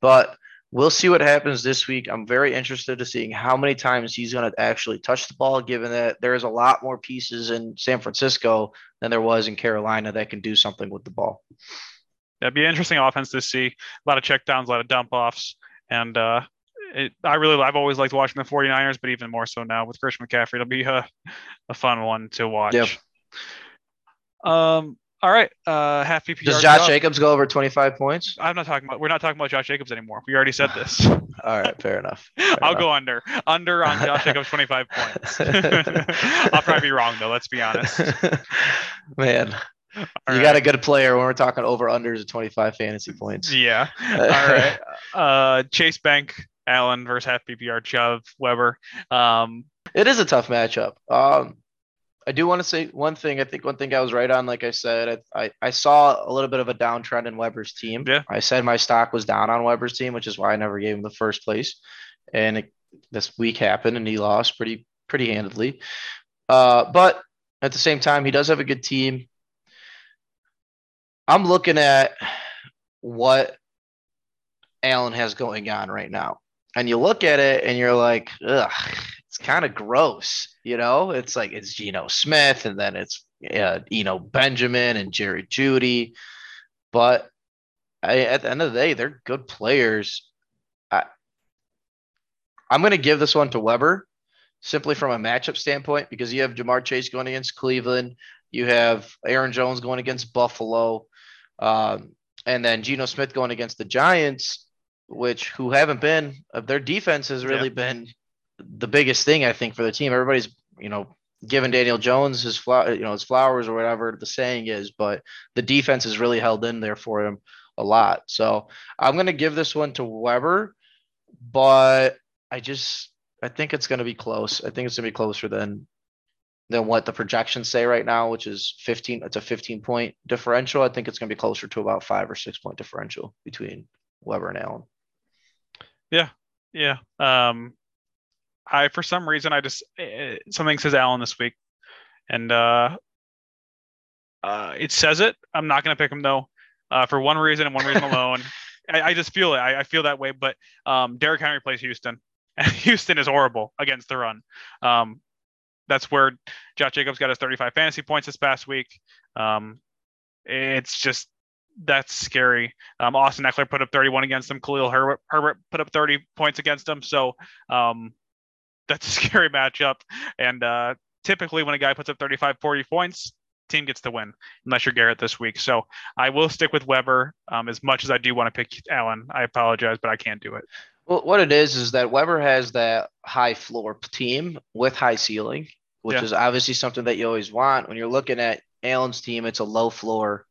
But we'll see what happens this week. I'm very interested to seeing how many times he's going to actually touch the ball, given that there's a lot more pieces in San Francisco than there was in Carolina that can do something with the ball. That'd be an interesting offense to see. A lot of checkdowns, a lot of dump offs. And uh, it, I really, I've always liked watching the 49ers, but even more so now with Christian McCaffrey. It'll be a, a fun one to watch. Yep. Um, all right. Uh, half PPR. Does Josh Jacobs go over 25 points? I'm not talking about. We're not talking about Josh Jacobs anymore. We already said this. All right. Fair enough. Fair I'll enough. go under. Under on Josh Jacobs 25 points. I'll probably be wrong though. Let's be honest. Man. All you right. got a good player when we're talking over unders of 25 fantasy points. Yeah. All right. Uh, Chase Bank, Allen versus half PPR, Chubb, Weber. Um, it is a tough matchup. Um, I do want to say one thing. I think one thing I was right on, like I said, I, I, I saw a little bit of a downtrend in Weber's team. Yeah. I said my stock was down on Weber's team, which is why I never gave him the first place. And it, this week happened and he lost pretty, pretty handedly. Uh, but at the same time, he does have a good team. I'm looking at what Allen has going on right now. And you look at it and you're like, ugh, kind of gross. You know, it's like it's Geno Smith and then it's uh, you know Benjamin and Jerry Jeudy, but I, at the end of the day, they're good players. I, I'm going to give this one to Weber simply from a matchup standpoint because you have Ja'Marr Chase going against Cleveland, you have Aaron Jones going against Buffalo, um, and then Geno Smith going against the Giants, which who haven't been uh, their defense has really yeah. been the biggest thing I think for the team. Everybody's you know giving Daniel Jones his flower, you know his flowers or whatever the saying is, but the defense is really held in there for him a lot. So I'm gonna give this one to Weber, but I just I think it's gonna be close. I think it's gonna be closer than than what the projections say right now, which is 15. It's a 15 point differential. I think it's gonna be closer to about five or six point differential between Weber and Allen. Yeah, yeah. Um, I for some reason I just uh, something says Allen this week, and uh, uh, it says it. I'm not gonna pick him though, uh, for one reason and one reason [laughs] alone. I, I, just feel it. I, I, feel that way. But um, Derrick Henry plays Houston, [laughs] and Houston is horrible against the run. Um, that's where Josh Jacobs got his 35 fantasy points this past week. Um, it's just that's scary. Um, Austin Ekeler put up 31 against him. Khalil Herbert, Herbert put up 30 points against him. So um, that's a scary [laughs] matchup. And uh, typically, when a guy puts up 35, 40 points, team gets to win, unless you're Garrett this week. So I will stick with Weber um, as much as I do want to pick Allen. I apologize, but I can't do it. Well, what it is is that Weber has that high floor team with high ceiling, which yeah. is obviously something that you always want. When you're looking at Allen's team, it's a low floor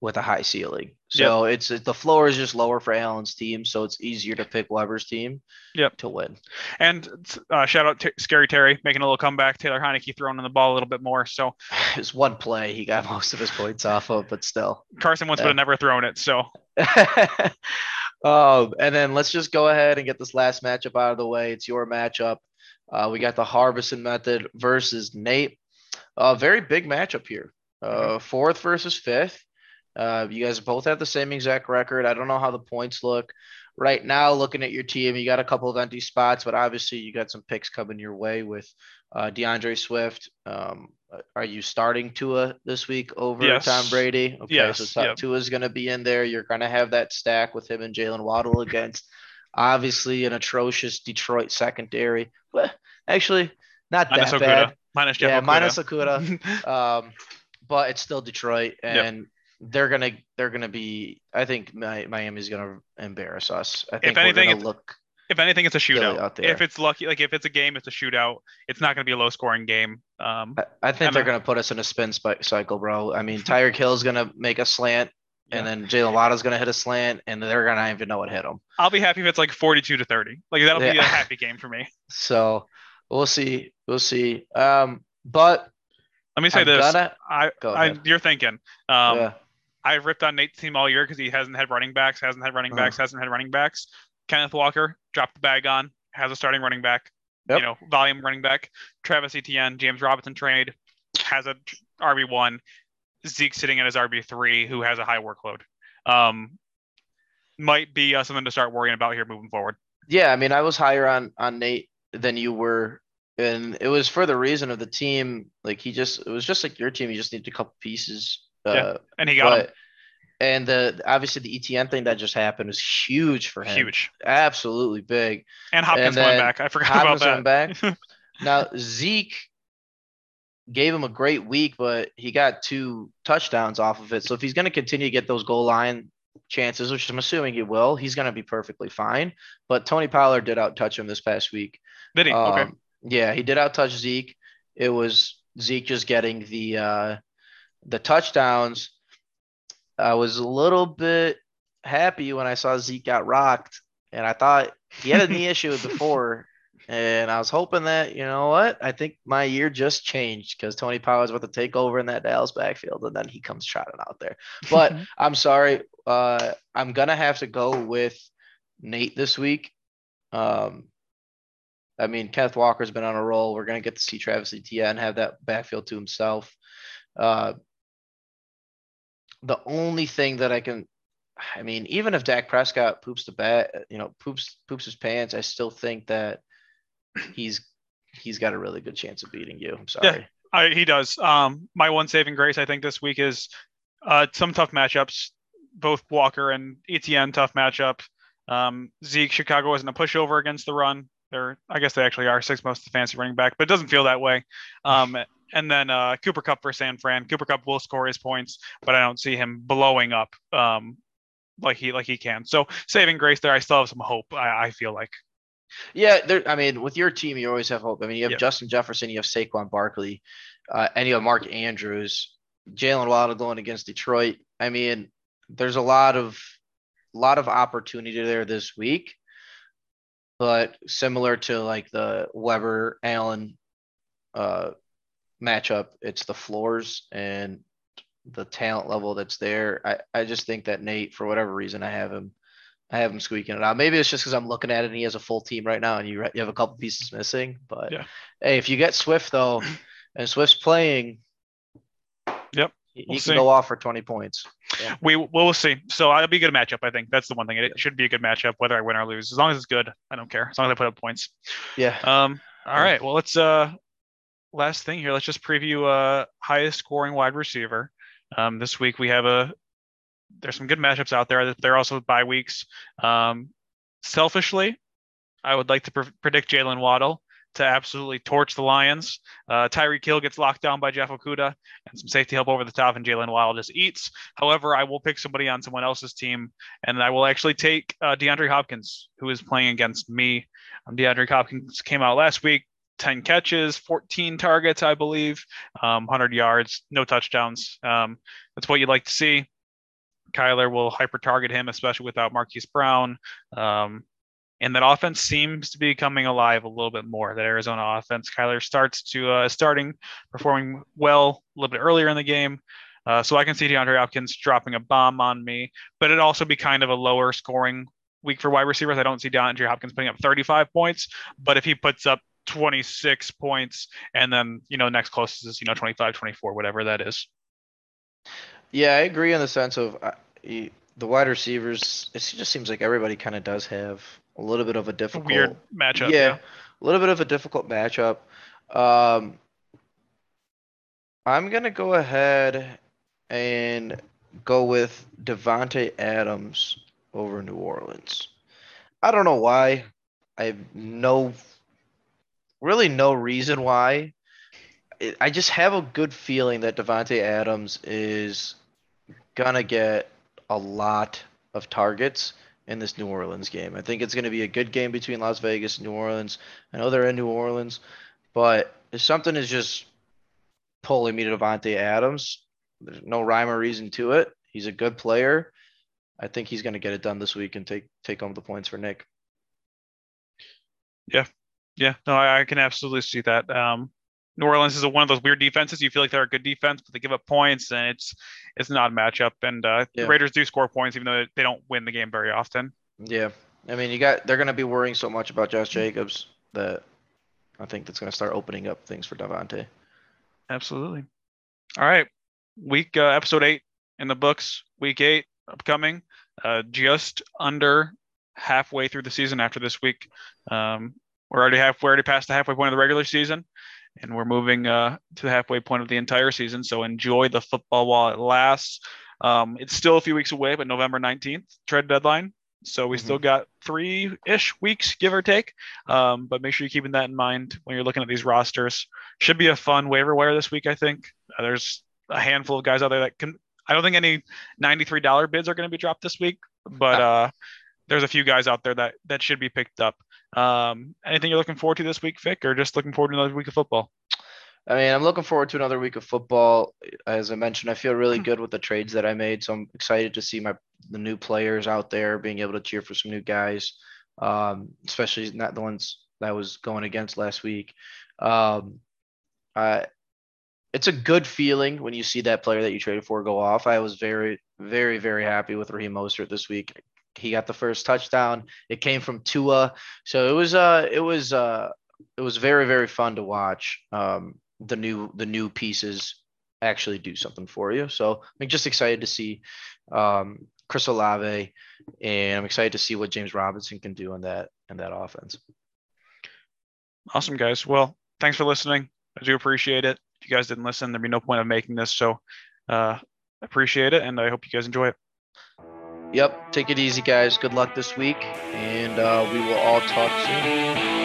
with a high ceiling. So yep. it's the floor is just lower for Allen's team, so it's easier to pick Weber's team. Yep. to win. And uh, shout out to Scary Terry making a little comeback. Taylor Heinicke throwing in the ball a little bit more. So [laughs] it's one play he got [laughs] most of his points off of, but still Carson Wentz yeah. would have never thrown it. So. [laughs] um, and then let's just go ahead and get this last matchup out of the way. It's your matchup. Uh, we got the Harbison method versus Nate. A uh, very big matchup here. Uh, fourth versus fifth. Uh, you guys both have the same exact record. I don't know how the points look right now. Looking at your team, you got a couple of empty spots, but obviously you got some picks coming your way with uh, D'Andre Swift. Um, are you starting Tua this week over yes. Tom Brady? Okay, yes. so yep. Tua is going to be in there. You're going to have that stack with him and Jaylen Waddle against obviously an atrocious Detroit secondary. But actually, not minus that Okudah. bad. Minus Jeff yeah, Okudah. minus Okudah. [laughs] um, but it's still Detroit, and they're gonna they're gonna be. I think Miami's gonna embarrass us. I think if anything, we're look. If anything, it's a shootout. If it's lucky, like if it's a game, it's a shootout. It's not going to be a low scoring game. Um, I, I think they're going to put us in a spin cycle, bro. I mean, Tyreek Hill's going to make a slant, yeah. and then Jaylen Waddle's going to hit a slant, and they're going to not even know what hit them. I'll be happy if it's like 42 to 30. Like that'll yeah. be a [laughs] happy game for me. So we'll see. We'll see. Um, but let me say I'm this. Gonna... I, I, you're thinking. Um, yeah. I've ripped on Nate's team all year because he hasn't had running backs, hasn't had running backs, uh-huh. hasn't had running backs. Kenneth Walker dropped the bag on, has a starting running back, yep. you know, volume running back. Travis Etienne, James Robinson trade has a RB one. Zeke sitting at his RB three, who has a high workload. Um, might be uh, something to start worrying about here moving forward. Yeah, I mean, I was higher on on Nate than you were, and it was for the reason of the team. Like he just, it was just like your team. You just need a couple pieces yeah, uh, and he got but, And the obviously the Etienne thing that just happened was huge for him. Huge, absolutely big. And Hopkins and went back. I forgot Hopkins about that. back. [laughs] now Zeke gave him a great week, but he got two touchdowns off of it. So if he's going to continue to get those goal line chances, which I'm assuming he will, he's going to be perfectly fine. But Tony Pollard did out touch him this past week. Did he? Um, okay. Yeah, he did out touch Zeke. It was Zeke just getting the uh, the touchdowns, I was a little bit happy when I saw Zeke got rocked, and I thought he had a knee [laughs] issue before, And I was hoping that, you know what? I think my year just changed because Tony Powers about to take over in that Dallas backfield, and then he comes trotting out there. But [laughs] I'm sorry. Uh, I'm gonna have to go with Nate this week. Um, I mean, Kenneth Walker's been on a roll. We're gonna get to see Travis Etienne have that backfield to himself. Uh, the only thing that I can, I mean, even if Dak Prescott poops the bat, you know, poops poops his pants, I still think that he's he's got a really good chance of beating you. I'm sorry. Yeah, I, he does. Um, my one saving grace, I think, this week is uh, some tough matchups. Both Walker and Etienne tough matchup. Um, Zeke, Chicago isn't a pushover against the run. They're, I guess they actually are six most of the fancy running back, but it doesn't feel that way. Um, and then uh, Cooper Kupp for San Fran. Cooper Kupp will score his points, but I don't see him blowing up um, like he like he can. So saving grace there, I still have some hope. I, I feel like. Yeah, there. I mean, with your team, you always have hope. I mean, you have yep. Justin Jefferson, you have Saquon Barkley, uh, and you have Mark Andrews, Jaylen Waddle going against Detroit. I mean, there's a lot of a lot of opportunity there this week, but similar to like the Weber Allen uh, matchup, it's the floors and the talent level that's there. I, I just think that Nate, for whatever reason, I have him I have him squeaking it out. Maybe it's just because I'm looking at it and he has a full team right now and you you have a couple pieces missing. But yeah. hey, if you get Swift though, and Swift's playing, yep, he, we'll can see. go off for 20 points. Yeah. We we'll see. So it'll be a good matchup. I think that's the one thing. It should be a good matchup, whether I win or lose. As long as it's good, I don't care. As long as I put up points. Yeah. Um. All right. Well, let's uh. Last thing here. Let's just preview uh highest scoring wide receiver. Um. This week we have a there's some good matchups out there. They're also bye weeks. Um, selfishly, I would like to pre- predict Jaylen Waddle to absolutely torch the Lions. Uh, Tyreek Hill gets locked down by Jeff Okudah and some safety help over the top, and Jaylen Waddle just eats. However, I will pick somebody on someone else's team, and I will actually take uh, DeAndre Hopkins, who is playing against me. Um, DeAndre Hopkins came out last week. 10 catches, 14 targets, I believe, um, 100 yards, no touchdowns. Um, that's what you'd like to see. Kyler will hyper target him, especially without Marquise Brown. Um, and that offense seems to be coming alive a little bit more. That Arizona offense, Kyler starts to uh, starting performing well a little bit earlier in the game. Uh, so I can see DeAndre Hopkins dropping a bomb on me, but it'd also be kind of a lower scoring week for wide receivers. I don't see DeAndre Hopkins putting up 35 points, but if he puts up 26 points and then, you know, next closest is, you know, 25, 24, whatever that is. Yeah, I agree in the sense of uh, the wide receivers. It just seems like everybody kind of does have a little bit of a difficult weird matchup. Yeah, yeah, a little bit of a difficult matchup. Um, I'm gonna go ahead and go with Davante Adams over New Orleans. I don't know why. I have no, really no reason why. I just have a good feeling that Davante Adams is gonna get a lot of targets in this New Orleans game. I think it's going to be a good game between Las Vegas and New Orleans. I know they're in New Orleans, but if something is just pulling me to Davante Adams, there's no rhyme or reason to it. He's a good player. I think he's going to get it done this week and take take home the points for Nick. Yeah, yeah, no, I, I can absolutely see that. Um, New Orleans is a, one of those weird defenses. You feel like they're a good defense, but they give up points, and it's it's not a matchup. And uh, yeah. the Raiders do score points, even though they don't win the game very often. Yeah, I mean, you got they're going to be worrying so much about Josh Jacobs that I think that's going to start opening up things for Davante. Absolutely. All right, week uh, episode eight in the books. Week eight upcoming. Uh, just under halfway through the season after this week. Um, we're already half. We're already past the halfway point of the regular season and we're moving uh, to the halfway point of the entire season. So enjoy the football while it lasts. Um, it's still a few weeks away, but November 19th, trade deadline. So we mm-hmm. still got three ish weeks, give or take. Um, but make sure you're keeping that in mind when you're looking at these rosters. Should be a fun waiver wire this week, I think. Uh, there's a handful of guys out there that can. I don't think any $93 bids are going to be dropped this week, but uh, there's a few guys out there that that should be picked up. Um, anything you're looking forward to this week, Vic, or just looking forward to another week of football? I mean, I'm looking forward to another week of football. As I mentioned, I feel really hmm. good with the trades that I made, so I'm excited to see my the new players out there being able to cheer for some new guys, um, especially not the ones that was going against last week. Um, uh, it's a good feeling when you see that player that you traded for go off. I was very, very, very happy with Raheem Mostert this week. He got the first touchdown. It came from Tua, so it was uh, it was uh, it was very, very fun to watch. Um, the new the new pieces actually do something for you. So I'm just excited to see um, Chris Olave, and I'm excited to see what James Robinson can do in that in that offense. Awesome, guys. Well, thanks for listening. I do appreciate it. If you guys didn't listen, there'd be no point of making this. So, uh, appreciate it, and I hope you guys enjoy it. Yep. Take it easy, guys. Good luck this week, and uh, we will all talk soon.